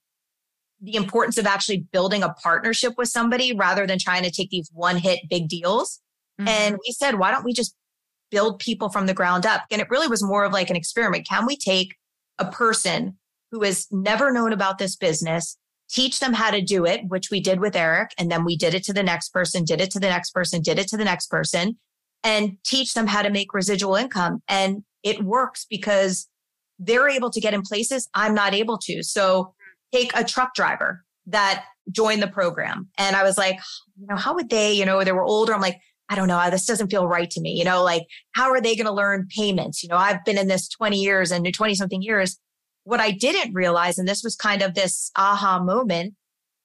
the importance of actually building a partnership with somebody rather than trying to take these one hit big deals. Mm-hmm. And we said, why don't we just build people from the ground up? And it really was more of like an experiment. Can we take a person who has never known about this business, teach them how to do it, which we did with Eric. And then we did it to the next person, did it to the next person, did it to the next person, and teach them how to make residual income. And it works because they're able to get in places I'm not able to. So take a truck driver that joined the program. And I was like, you know, how would they, you know, they were older. I'm like, I don't know. This doesn't feel right to me. You know, like how are they going to learn payments? You know, I've been in this 20 years and 20 something years. What I didn't realize, and this was kind of this aha moment,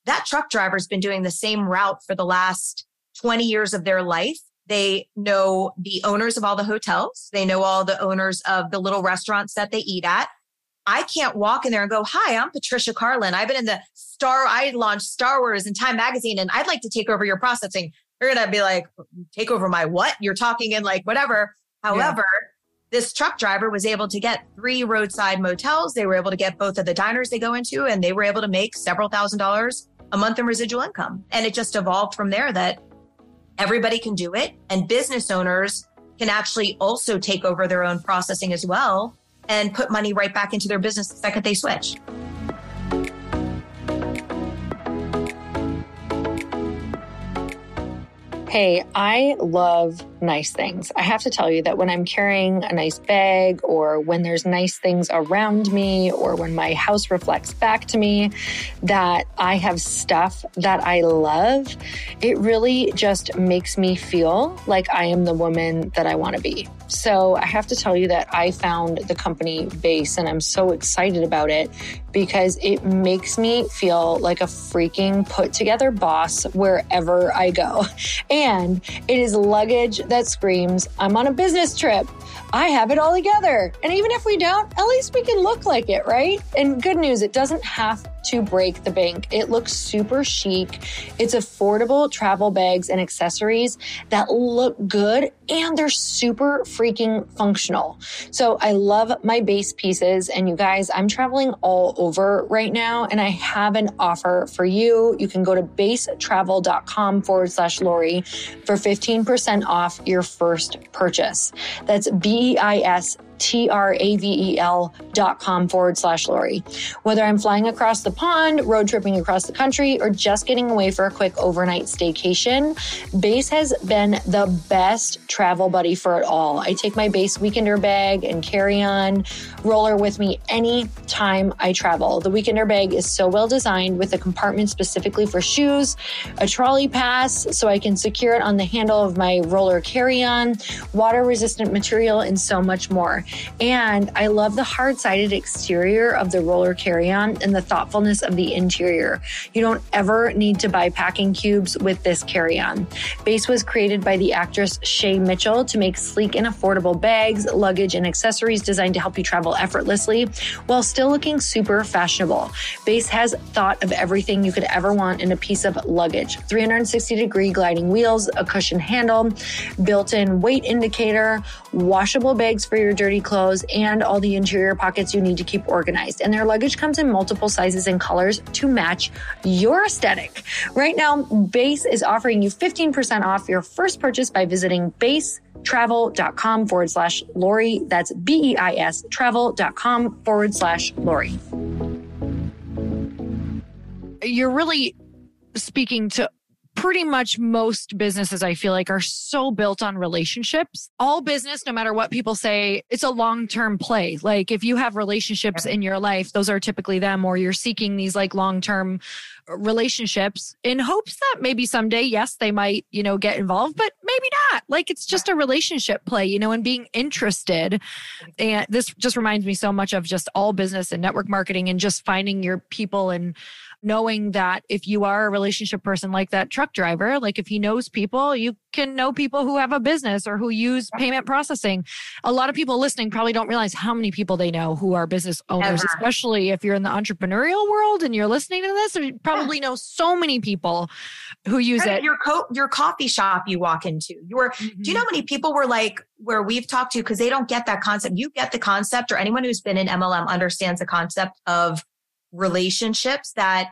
that truck driver's been doing the same route for the last 20 years of their life. They know the owners of all the hotels. They know all the owners of the little restaurants that they eat at. I can't walk in there and go, Hi, I'm Patricia Carlin. I've been in the Star, I launched Star Wars and Time Magazine, and I'd like to take over your processing. They're going to be like, Take over my what? You're talking in like whatever. However, yeah. This truck driver was able to get three roadside motels. They were able to get both of the diners they go into, and they were able to make several thousand dollars a month in residual income. And it just evolved from there that everybody can do it. And business owners can actually also take over their own processing as well and put money right back into their business the second they switch. Hey, I love nice things. I have to tell you that when I'm carrying a nice bag or when there's nice things around me or when my house reflects back to me that I have stuff that I love, it really just makes me feel like I am the woman that I want to be. So I have to tell you that I found the company Béis and I'm so excited about it because it makes me feel like a freaking put together boss wherever I go. And [LAUGHS] it is luggage that screams, I'm on a business trip. I have it all together. And even if we don't, at least we can look like it, right? And good news, it doesn't have to break the bank. It looks super chic. It's affordable travel bags and accessories that look good and they're super freaking functional. So I love my Béis pieces. And you guys, I'm traveling all over right now and I have an offer for you. You can go to beistravel.com forward slash Lori for 15% off your first purchase. That's B E I S T-R-A-V-E-L dot com forward slash Lori. Whether I'm flying across the pond, road tripping across the country, or just getting away for a quick overnight staycation, Béis has been the best travel buddy for it all. I take my Béis weekender bag and carry on roller with me any time I travel. The weekender bag is so well designed with a compartment specifically for shoes, a trolley pass so I can secure it on the handle of my roller carry on, water resistant material, and so much more. And I love the hard sided exterior of the roller carry on and the of the interior. You don't ever need to buy packing cubes with this carry on. Béis was created by the actress Shay Mitchell to make sleek and affordable bags, luggage, and accessories designed to help you travel effortlessly while still looking super fashionable. Béis has thought of everything you could ever want in a piece of luggage 360 degree gliding wheels, a cushion handle, built in weight indicator, washable bags for your dirty clothes, and all the interior pockets you need to keep organized. And their luggage comes in multiple sizes and colors to match your aesthetic. Right now, Béis is offering you 15% off your first purchase by visiting beistravel.com forward slash Lori. That's B E I S travel.com forward slash Lori. You're really speaking to pretty much most businesses I feel like are so built on relationships. All business, no matter what people say, it's a long term play. Like if you have relationships in your life, those are typically them, or you're seeking these like long term uh, relationships in hopes that maybe someday, yes, they might, you know, get involved, but maybe not. Like it's just a relationship play, you know, and being interested. And this just reminds me so much of just all business and network marketing and just finding your people and knowing that if you are a relationship person like that truck driver, like if he knows people, you can know people who have a business or who use payment processing. A lot of people listening probably don't realize how many people they know who are business owners, Ever. especially if you're in the entrepreneurial world and you're listening to this. You probably know so many people who use it. Your co- your coffee shop you walk into. Your mm-hmm. do you know how many people were like where we've talked to because they don't get that concept. You get the concept, or anyone who's been in MLM understands the concept of relationships that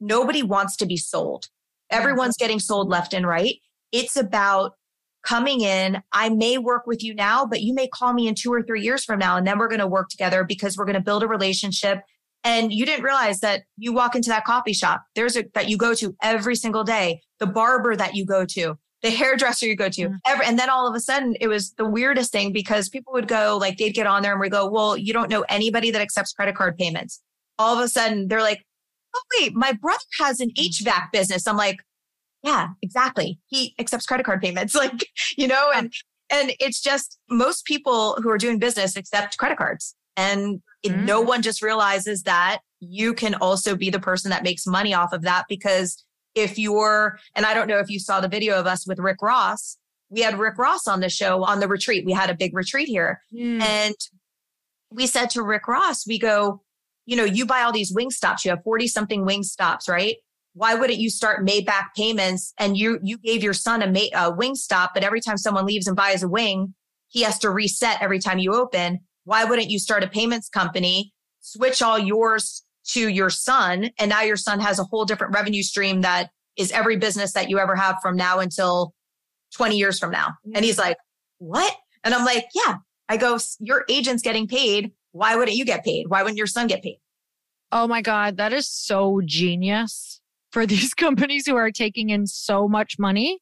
nobody wants to be sold. Everyone's getting sold left and right. It's about coming in. I may work with you now, but you may call me in two or three years from now. And then we're going to work together because we're going to build a relationship. And you didn't realize that you walk into that coffee shop, there's a that you go to every single day, the barber that you go to, the hairdresser you go to, mm-hmm. every, and then all of a sudden it was the weirdest thing because people would go like they'd get on there and we go, well, you don't know anybody that accepts credit card payments. All of a sudden they're like, oh wait, my brother has an mm. HVAC business. I'm like, yeah, exactly. He accepts credit card payments, [LAUGHS] like, you know, and, and it's just most people who are doing business accept credit cards and mm-hmm. no one just realizes that you can also be the person that makes money off of that because if you're, and I don't know if you saw the video of us with Rick Ross, we had Rick Ross on the show on the retreat. We had a big retreat here mm. and we said to Rick Ross, we go, you know, you buy all these Wingstops, you have 40 something Wingstops, right? why wouldn't you start made back payments? And you, you gave your son a, ma- a Wingstop, but every time someone leaves and buys a wing, he has to reset every time you open. Why wouldn't you start a payments company, switch all yours to your son? And now your son has a whole different revenue stream that is every business that you ever have from now until 20 years from now. And he's mm. like, what? And I'm like, yeah, I go, your agent's getting paid. Why wouldn't you get paid? Why wouldn't your son get paid? Oh my God, that is so genius for [LAUGHS] these companies who are taking in so much money.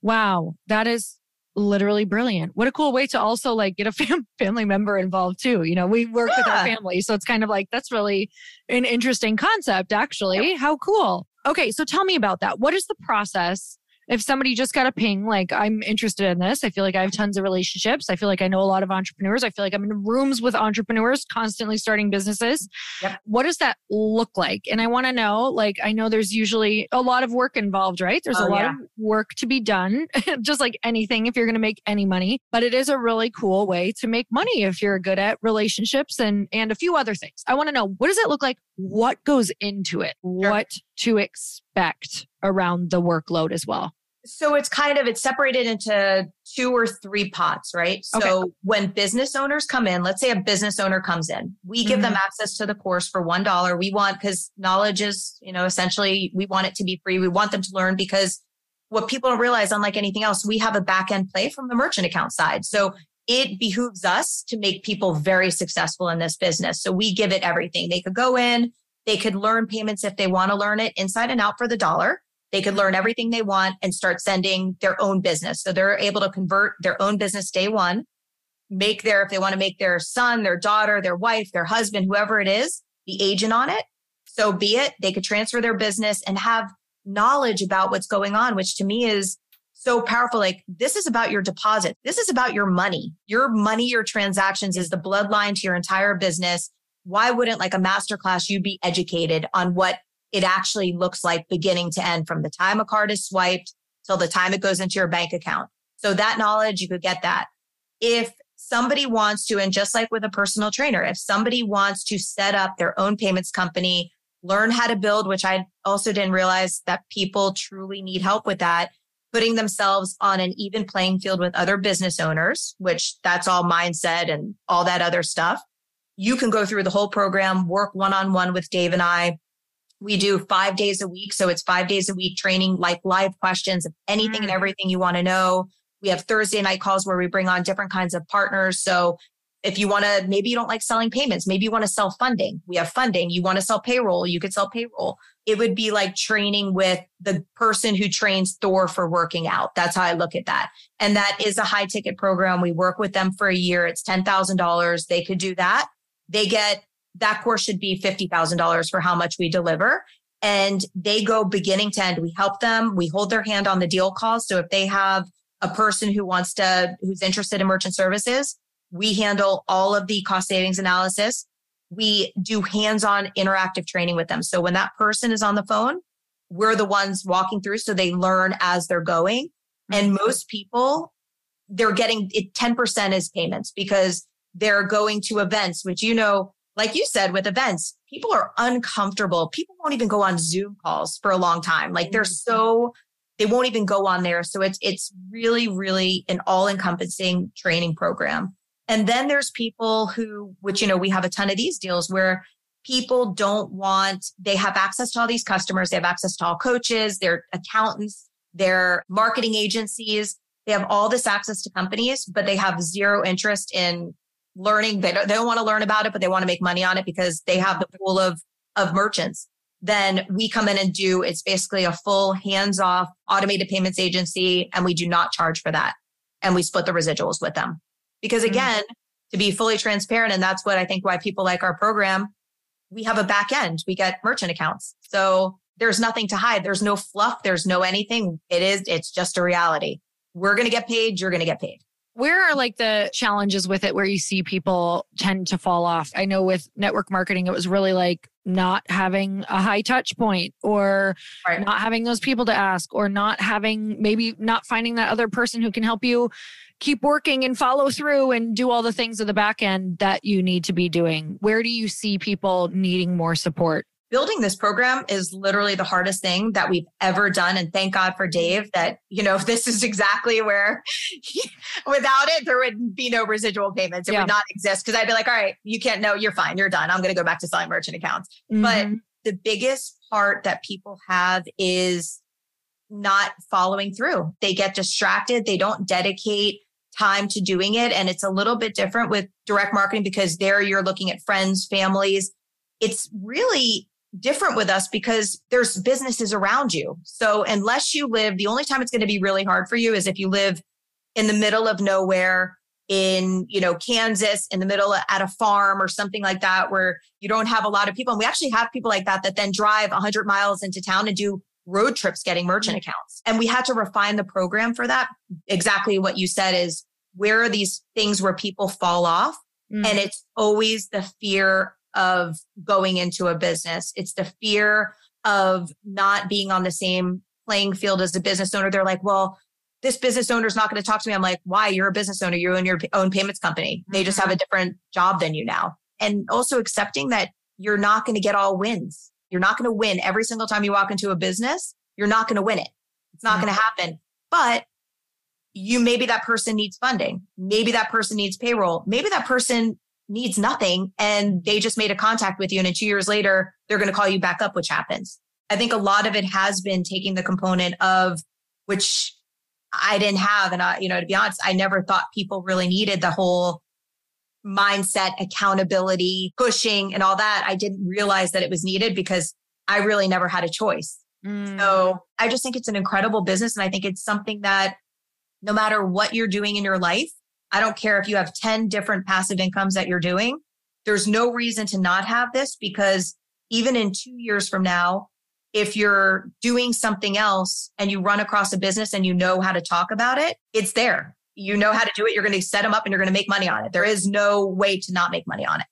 Wow, that is literally brilliant. What a cool way to also like get a [LAUGHS] fam- family member involved too. You know, we work yeah. with our family. So it's kind of like that's really an interesting concept actually. How cool. Okay, so tell me about that. What is the process if somebody just got a ping, like I'm interested in this, I feel like I have tons of relationships. I feel like I know a lot of entrepreneurs. I feel like I'm in rooms with entrepreneurs constantly starting businesses. Yep. What does that look like? And I want to know, like, I know there's usually a lot of work involved, right? There's oh, a lot yeah. of work to be done, [LAUGHS] just like anything if you're going to make any money. But it is a really cool way to make money if you're good at relationships and, and a few other things. I want to know, what does it look like? What goes into it? Sure. What to expect around the workload as well? So it's kind of it's separated into two or three pots, right? So okay. when business owners come in, let's say a business owner comes in, we give mm-hmm. them access to the course for one dollar. We want because knowledge is, you know, essentially we want it to be free. We want them to learn because what people don't realize, unlike anything else, we have a back end play from the merchant account side. So it behooves us to make people very successful in this business. So we give it everything. They could go in, they could learn payments if they want to learn it inside and out for the dollar. They could learn everything they want and start sending their own business. So they're able to convert their own business day one, make their, if they want to make their son, their daughter, their wife, their husband, whoever it is, the agent on it. So be it. They could transfer their business and have knowledge about what's going on, which to me is so powerful. Like this is about your deposit. This is about your money. Your money, your transactions is the bloodline to your entire business why wouldn't like a masterclass you be educated on what it actually looks like beginning to end from the time a card is swiped till the time it goes into your bank account. So that knowledge, you could get that. If somebody wants to, and just like with a personal trainer, if somebody wants to set up their own payments company, learn how to build, which I also didn't realize that people truly need help with that, putting themselves on an even playing field with other business owners, which that's all mindset and all that other stuff you can go through the whole program, work one on one with Dave and I. We do five days a week. So it's five days a week training, like live questions of anything mm. and everything you want to know. We have Thursday night calls where we bring on different kinds of partners. So if you want to, maybe you don't like selling payments, maybe you want to sell funding. We have funding. You want to sell payroll, you could sell payroll. It would be like training with the person who trains Thor for working out. That's how I look at that. And that is a high ticket program. We work with them for a year. It's $10,000. They could do that they get that course should be $50,000 for how much we deliver. And they go beginning to end. We help them. We hold their hand on the deal calls. So if they have a person who wants to, who's interested in merchant services, we handle all of the cost savings analysis. We do hands on interactive training with them. So when that person is on the phone, we're the ones walking through so they learn as they're going. And mm-hmm. most people, they're getting it 10% is payments because they're going to events, which, you know, like you said, with events, people are uncomfortable. People won't even go on Zoom calls for a long time. Like they're mm-hmm. so, they won't even go on there. So it's, it's really, really an all encompassing training program. And then there's people who, which, you know, we have a ton of these deals where people don't want, they have access to all these customers. They have access to all coaches, their accountants, their marketing agencies, they have all this access to companies, but they have zero interest in learning. They don't, they don't want to learn about it, but they want to make money on it because they have the pool of, of merchants. Then we come in and do, it's basically a full hands off automated payments agency. And we do not charge for that. And we split the residuals with them because mm-hmm. again, mm-hmm. to be fully transparent. And that's what I think why people like our program. We have a back end. We get merchant accounts. So there's nothing to hide. There's no fluff. There's no anything. It is, it's just a reality. We're going to get paid. You're going to get paid. Where are like the challenges with it where you see people tend to fall off? I know with network marketing, it was really like not having a high touch point or right. not having those people to ask or not having maybe not finding that other person who can help you keep working and follow through and do all the things at the back end that you need to be doing. Where do you see people needing more support? Building this program is literally the hardest thing that we've ever done. And thank God for Dave that, you know, [LAUGHS] this is exactly where he, [LAUGHS] without it, there would be no residual payments. It yeah. would not exist. Cause I'd be like, all right, you can't know, you're fine. You're done. I'm going to go back to selling merchant accounts. Mm-hmm. But the biggest part that people have is not following through. They get distracted. They don't dedicate time to doing it. And it's a little bit different with direct marketing because there you're looking at friends, families. It's really different with us because there's businesses around you. So unless you live, the only time it's going to be really hard for you is if you live in the middle of nowhere in, you know, Kansas, in the middle at a farm or something like that, where you don't have a lot of people. And we actually have people like that that then drive 100 miles into town and do road trips getting merchant mm-hmm. accounts. And we had to refine the program for that. Exactly what you said is where are these things where people fall off? Mm-hmm. And it's always the fear of going into a business. It's the fear of not being on the same playing field as a business owner. They're like, well, this business owner is not going to talk to me. I'm like, why? You're a business owner. You own your own payments company. They just have a mm-hmm. different job than you now. And also accepting that you're not going to get all wins. You're not going to win every single time you walk into a business. You're not going to win it. It's not going to happen. But you maybe that person needs funding. Maybe that person needs payroll. Maybe that person needs nothing and they just made a contact with you and two years later they're going to call you back up which happens. I think a lot of it has been taking the component of which i didn't have and i you know to be honest i never thought people really needed the whole mindset accountability pushing and all that. I didn't realize that it was needed because i really never had a choice. Mm. so i just think it's an incredible business and i think it's something that no matter what you're doing in your life I don't care if you have 10 different passive incomes that you're doing. There's no reason to not have this because even in two years from now, if you're doing something else and you run across a business and you know how to talk about it, it's there. You know how to do it. You're going to set them up and you're going to make money on it. There is no way to not make money on it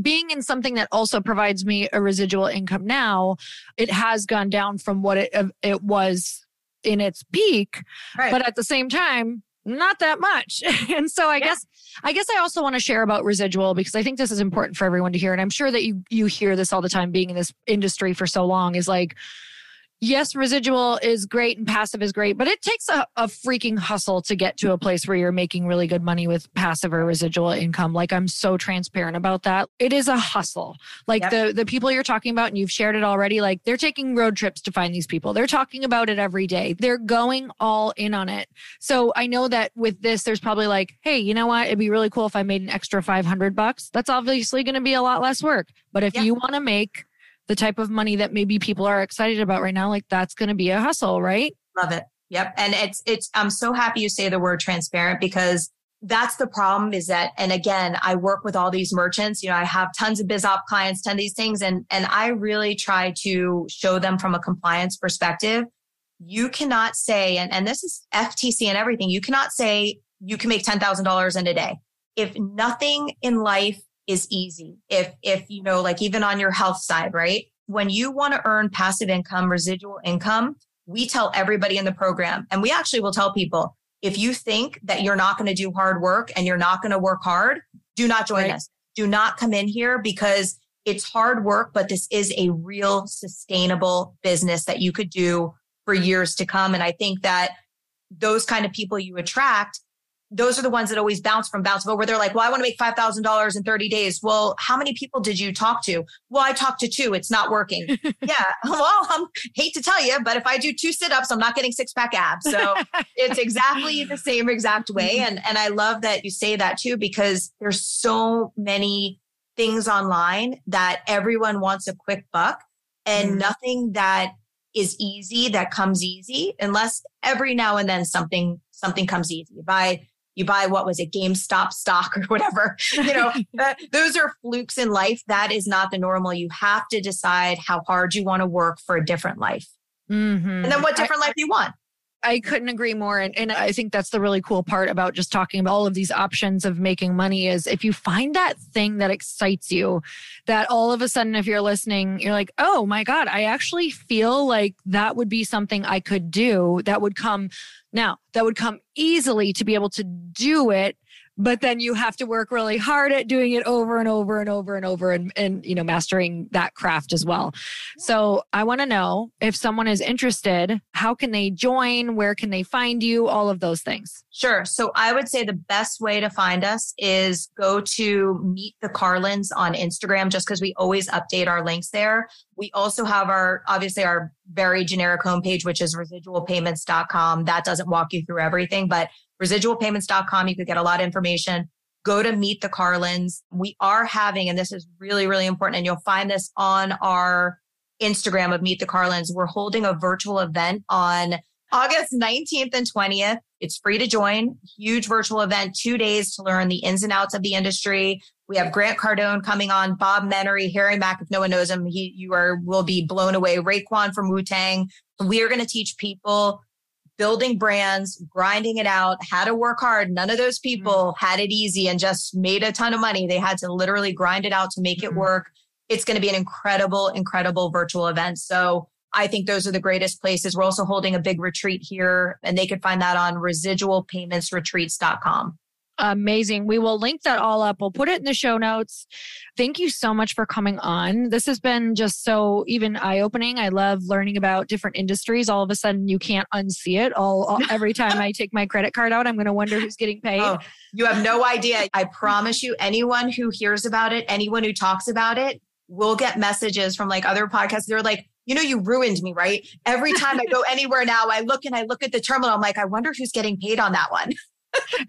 being in something that also provides me a residual income now, it has gone down from what it it was in its peak. Right. But at the same time, not that much. [LAUGHS] and so I yeah. guess I guess I also want to share about residual because I think this is important for everyone to hear and I'm sure that you you hear this all the time being in this industry for so long is like yes, residual is great and passive is great, but it takes a, a, freaking hustle to get to a place where you're making really good money with passive or residual income. Like I'm so transparent about that. It is a hustle. Like yep. the the people you're talking about, and you've shared it already, like they're taking road trips to find these people. They're talking about it every day. They're going all in on it. So I know that with this, there's probably like, hey, you know what? It'd be really cool if I made an extra 500 bucks. That's obviously going to be a lot less work. But if yep. you want to make the type of money that maybe people are excited about right now, like that's going to be a hustle, right? Love it. Yep. And it's, it's, I'm so happy you say the word transparent because that's the problem is that, and again, I work with all these merchants, you know, I have tons of biz op clients, tons of these things. And, and I really try to show them from a compliance perspective. You cannot say, and, and this is FTC and everything, you cannot say you can make $10,000 in a day. If nothing in life is easy. If, if, you know, like even on your health side, right? When you want to earn passive income, residual income, we tell everybody in the program and we actually will tell people if you think that you're not going to do hard work and you're not going to work hard, do not join right. us. Do not come in here because it's hard work, but this is a real sustainable business that you could do for years to come. And I think that those kind of people you attract those are the ones that always bounce from Bouncebo where they're like, well, I want to make $5,000 in 30 days. Well, how many people did you talk to? Well, I talked to two. It's not working. [LAUGHS] yeah. [LAUGHS] Well, I hate to tell you, but if I do two sit-ups, I'm not getting six pack abs. So [LAUGHS] it's exactly the same exact way. And, and I love that you say that too, because there's so many things online that everyone wants a quick buck and mm. nothing that is easy that comes easy unless every now and then something something comes easy. By you buy what was it GameStop stock or whatever. You know, those are flukes in life. That is not the normal. You have to decide how hard you want to work for a different life. Mm-hmm. And then what different I, life you want. I couldn't agree more. And, and I think that's the really cool part about just talking about all of these options of making money is if you find that thing that excites you, that all of a sudden, if you're listening, you're like, oh my God, I actually feel like that would be something I could do that would come now, that would come easily to be able to do it but then you have to work really hard at doing it over and over and over and over and, and you know mastering that craft as well. So i want to know if someone is interested how can they join? Where can they find you? All of those things. Sure. So i would say the best way to find us is go to meet the carlins on instagram just because we always update our links there we also have our obviously our very generic homepage which is residualpayments.com that doesn't walk you through everything but residualpayments.com. You could get a lot of information. Go to Meet the Carlins. We are having, and this is really, really important, and you'll find this on our Instagram of Meet the Carlins. We're holding a virtual event on August 19th and 20th. It's free to join. Huge virtual event, two days to learn the ins and outs of the industry. We have Grant Cardone coming on, Bob Menery, Harry Mack. If no one knows him, he you are will be blown away. Raekwon from Wu Tang. We are going to teach people building brands, grinding it out, how to work hard. None of those people mm-hmm. had it easy and just made a ton of money. They had to literally grind it out to make mm-hmm. it work. It's going to be an incredible, incredible virtual event. So I think those are the greatest places. We're also holding a big retreat here, and they could find that on residualpaymentsretreats.com. Amazing. We will link that all up. We'll put it in the show notes. Thank you so much for coming on. This has been just so even eye opening. I love learning about different industries. All of a sudden, you can't unsee it. All, all [LAUGHS] every time I take my credit card out, I'm going to wonder who's getting paid. Oh, you have no idea. I promise you, anyone who hears about it, anyone who talks about it, will get messages from like other podcasts. They're like, you know, you ruined me, right? Every time I go [LAUGHS] anywhere now, I look and I look at the terminal. I'm like, I wonder who's getting paid on that one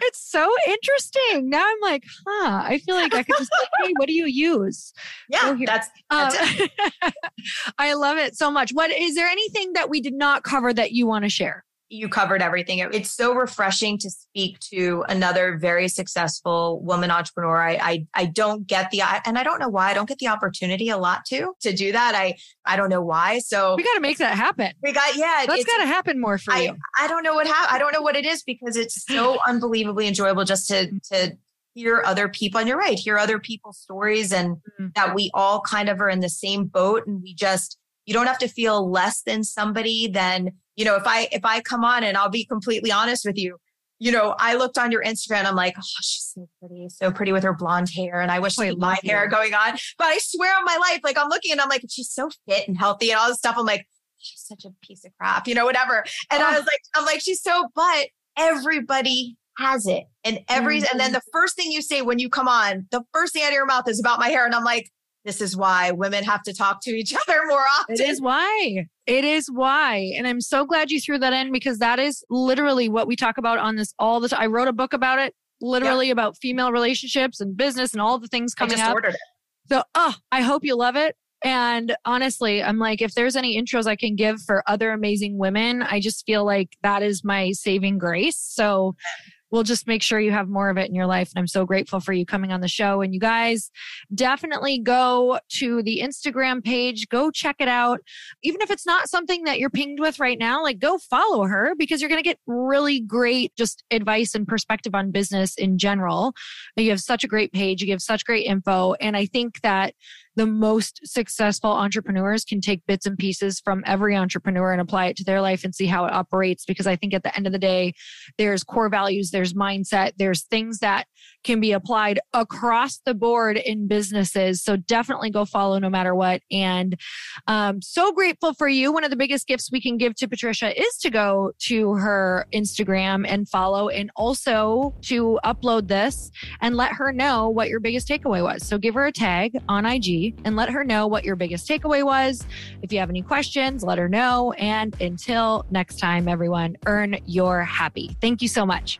it's so interesting. Now I'm like, huh, I feel like I could just like, hey, what do you use? Yeah, that's, that's um, [LAUGHS] I love it so much. What is there anything that we did not cover that you want to share? You covered everything. It's so refreshing to speak to another very successful woman entrepreneur. I, I, I don't get the, and I don't know why I don't get the opportunity a lot to, to do that. I, I don't know why. So we got to make that happen. We got, yeah, that's got to happen more for I, you. I don't know what happened. I don't know what it is because it's so [LAUGHS] unbelievably enjoyable just to, to hear other people. And you're right, hear other people's stories and mm-hmm. that we all kind of are in the same boat and we just, you don't have to feel less than somebody than you know if i if i come on and i'll be completely honest with you you know i looked on your instagram i'm like oh she's so pretty so pretty with her blonde hair and i wish I my hair going on but i swear on my life like i'm looking and i'm like she's so fit and healthy and all this stuff i'm like she's such a piece of crap you know whatever and oh. i was like i'm like she's so but everybody has it and every mm-hmm. and then the first thing you say when you come on the first thing out of your mouth is about my hair and i'm like this is why women have to talk to each [LAUGHS] other more often. It is why. It is why. And I'm so glad you threw that in because that is literally what we talk about on this all the time. I wrote a book about it, literally about female relationships and business and all the things coming up. So, oh, I hope you love it. And honestly, I'm like, if there's any intros I can give for other amazing women, I just feel like that is my saving grace. So we'll just make sure you have more of it in your life. And I'm so grateful for you coming on the show. And you guys definitely go to the Instagram page, go check it out. Even if it's not something that you're pinged with right now, like go follow her because you're going to get really great just advice and perspective on business in general. You have such a great page, you give such great info. And I think that the most successful entrepreneurs can take bits and pieces from every entrepreneur and apply it to their life and see how it operates. Because I think at the end of the day, there's core values, there's mindset, there's things that can be applied across the board in businesses. So definitely go follow no matter what. And um, so grateful for you. One of the biggest gifts we can give to Patricia is to go to her Instagram and follow, and also to upload this and let her know what your biggest takeaway was. So give her a tag on IG and let her know what your biggest takeaway was. If you have any questions, let her know. And until next time, everyone, earn your happy. Thank you so much.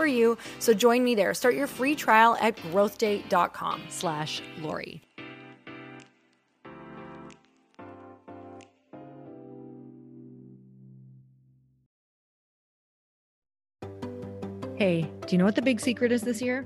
you. So join me there. Start your free trial at growthday.com slash Lori. Hey, do you know what the big secret is this year?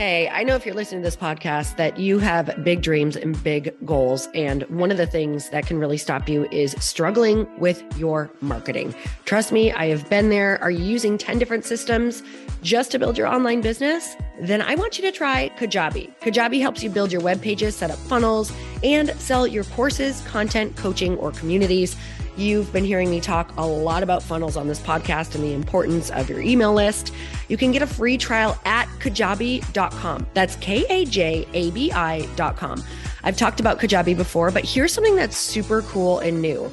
Hey, I know if you're listening to this podcast that you have big dreams and big goals. And one of the things that can really stop you is struggling with your marketing. Trust me, I have been there. Are you using 10 different systems just to build your online business? Then I want you to try Kajabi. Kajabi helps you build your web pages, set up funnels, and sell your courses, content, coaching, or communities. You've been hearing me talk a lot about funnels on this podcast and the importance of your email list. You can get a free trial at kajabi.com. That's K A J A B I.com. I've talked about Kajabi before, but here's something that's super cool and new.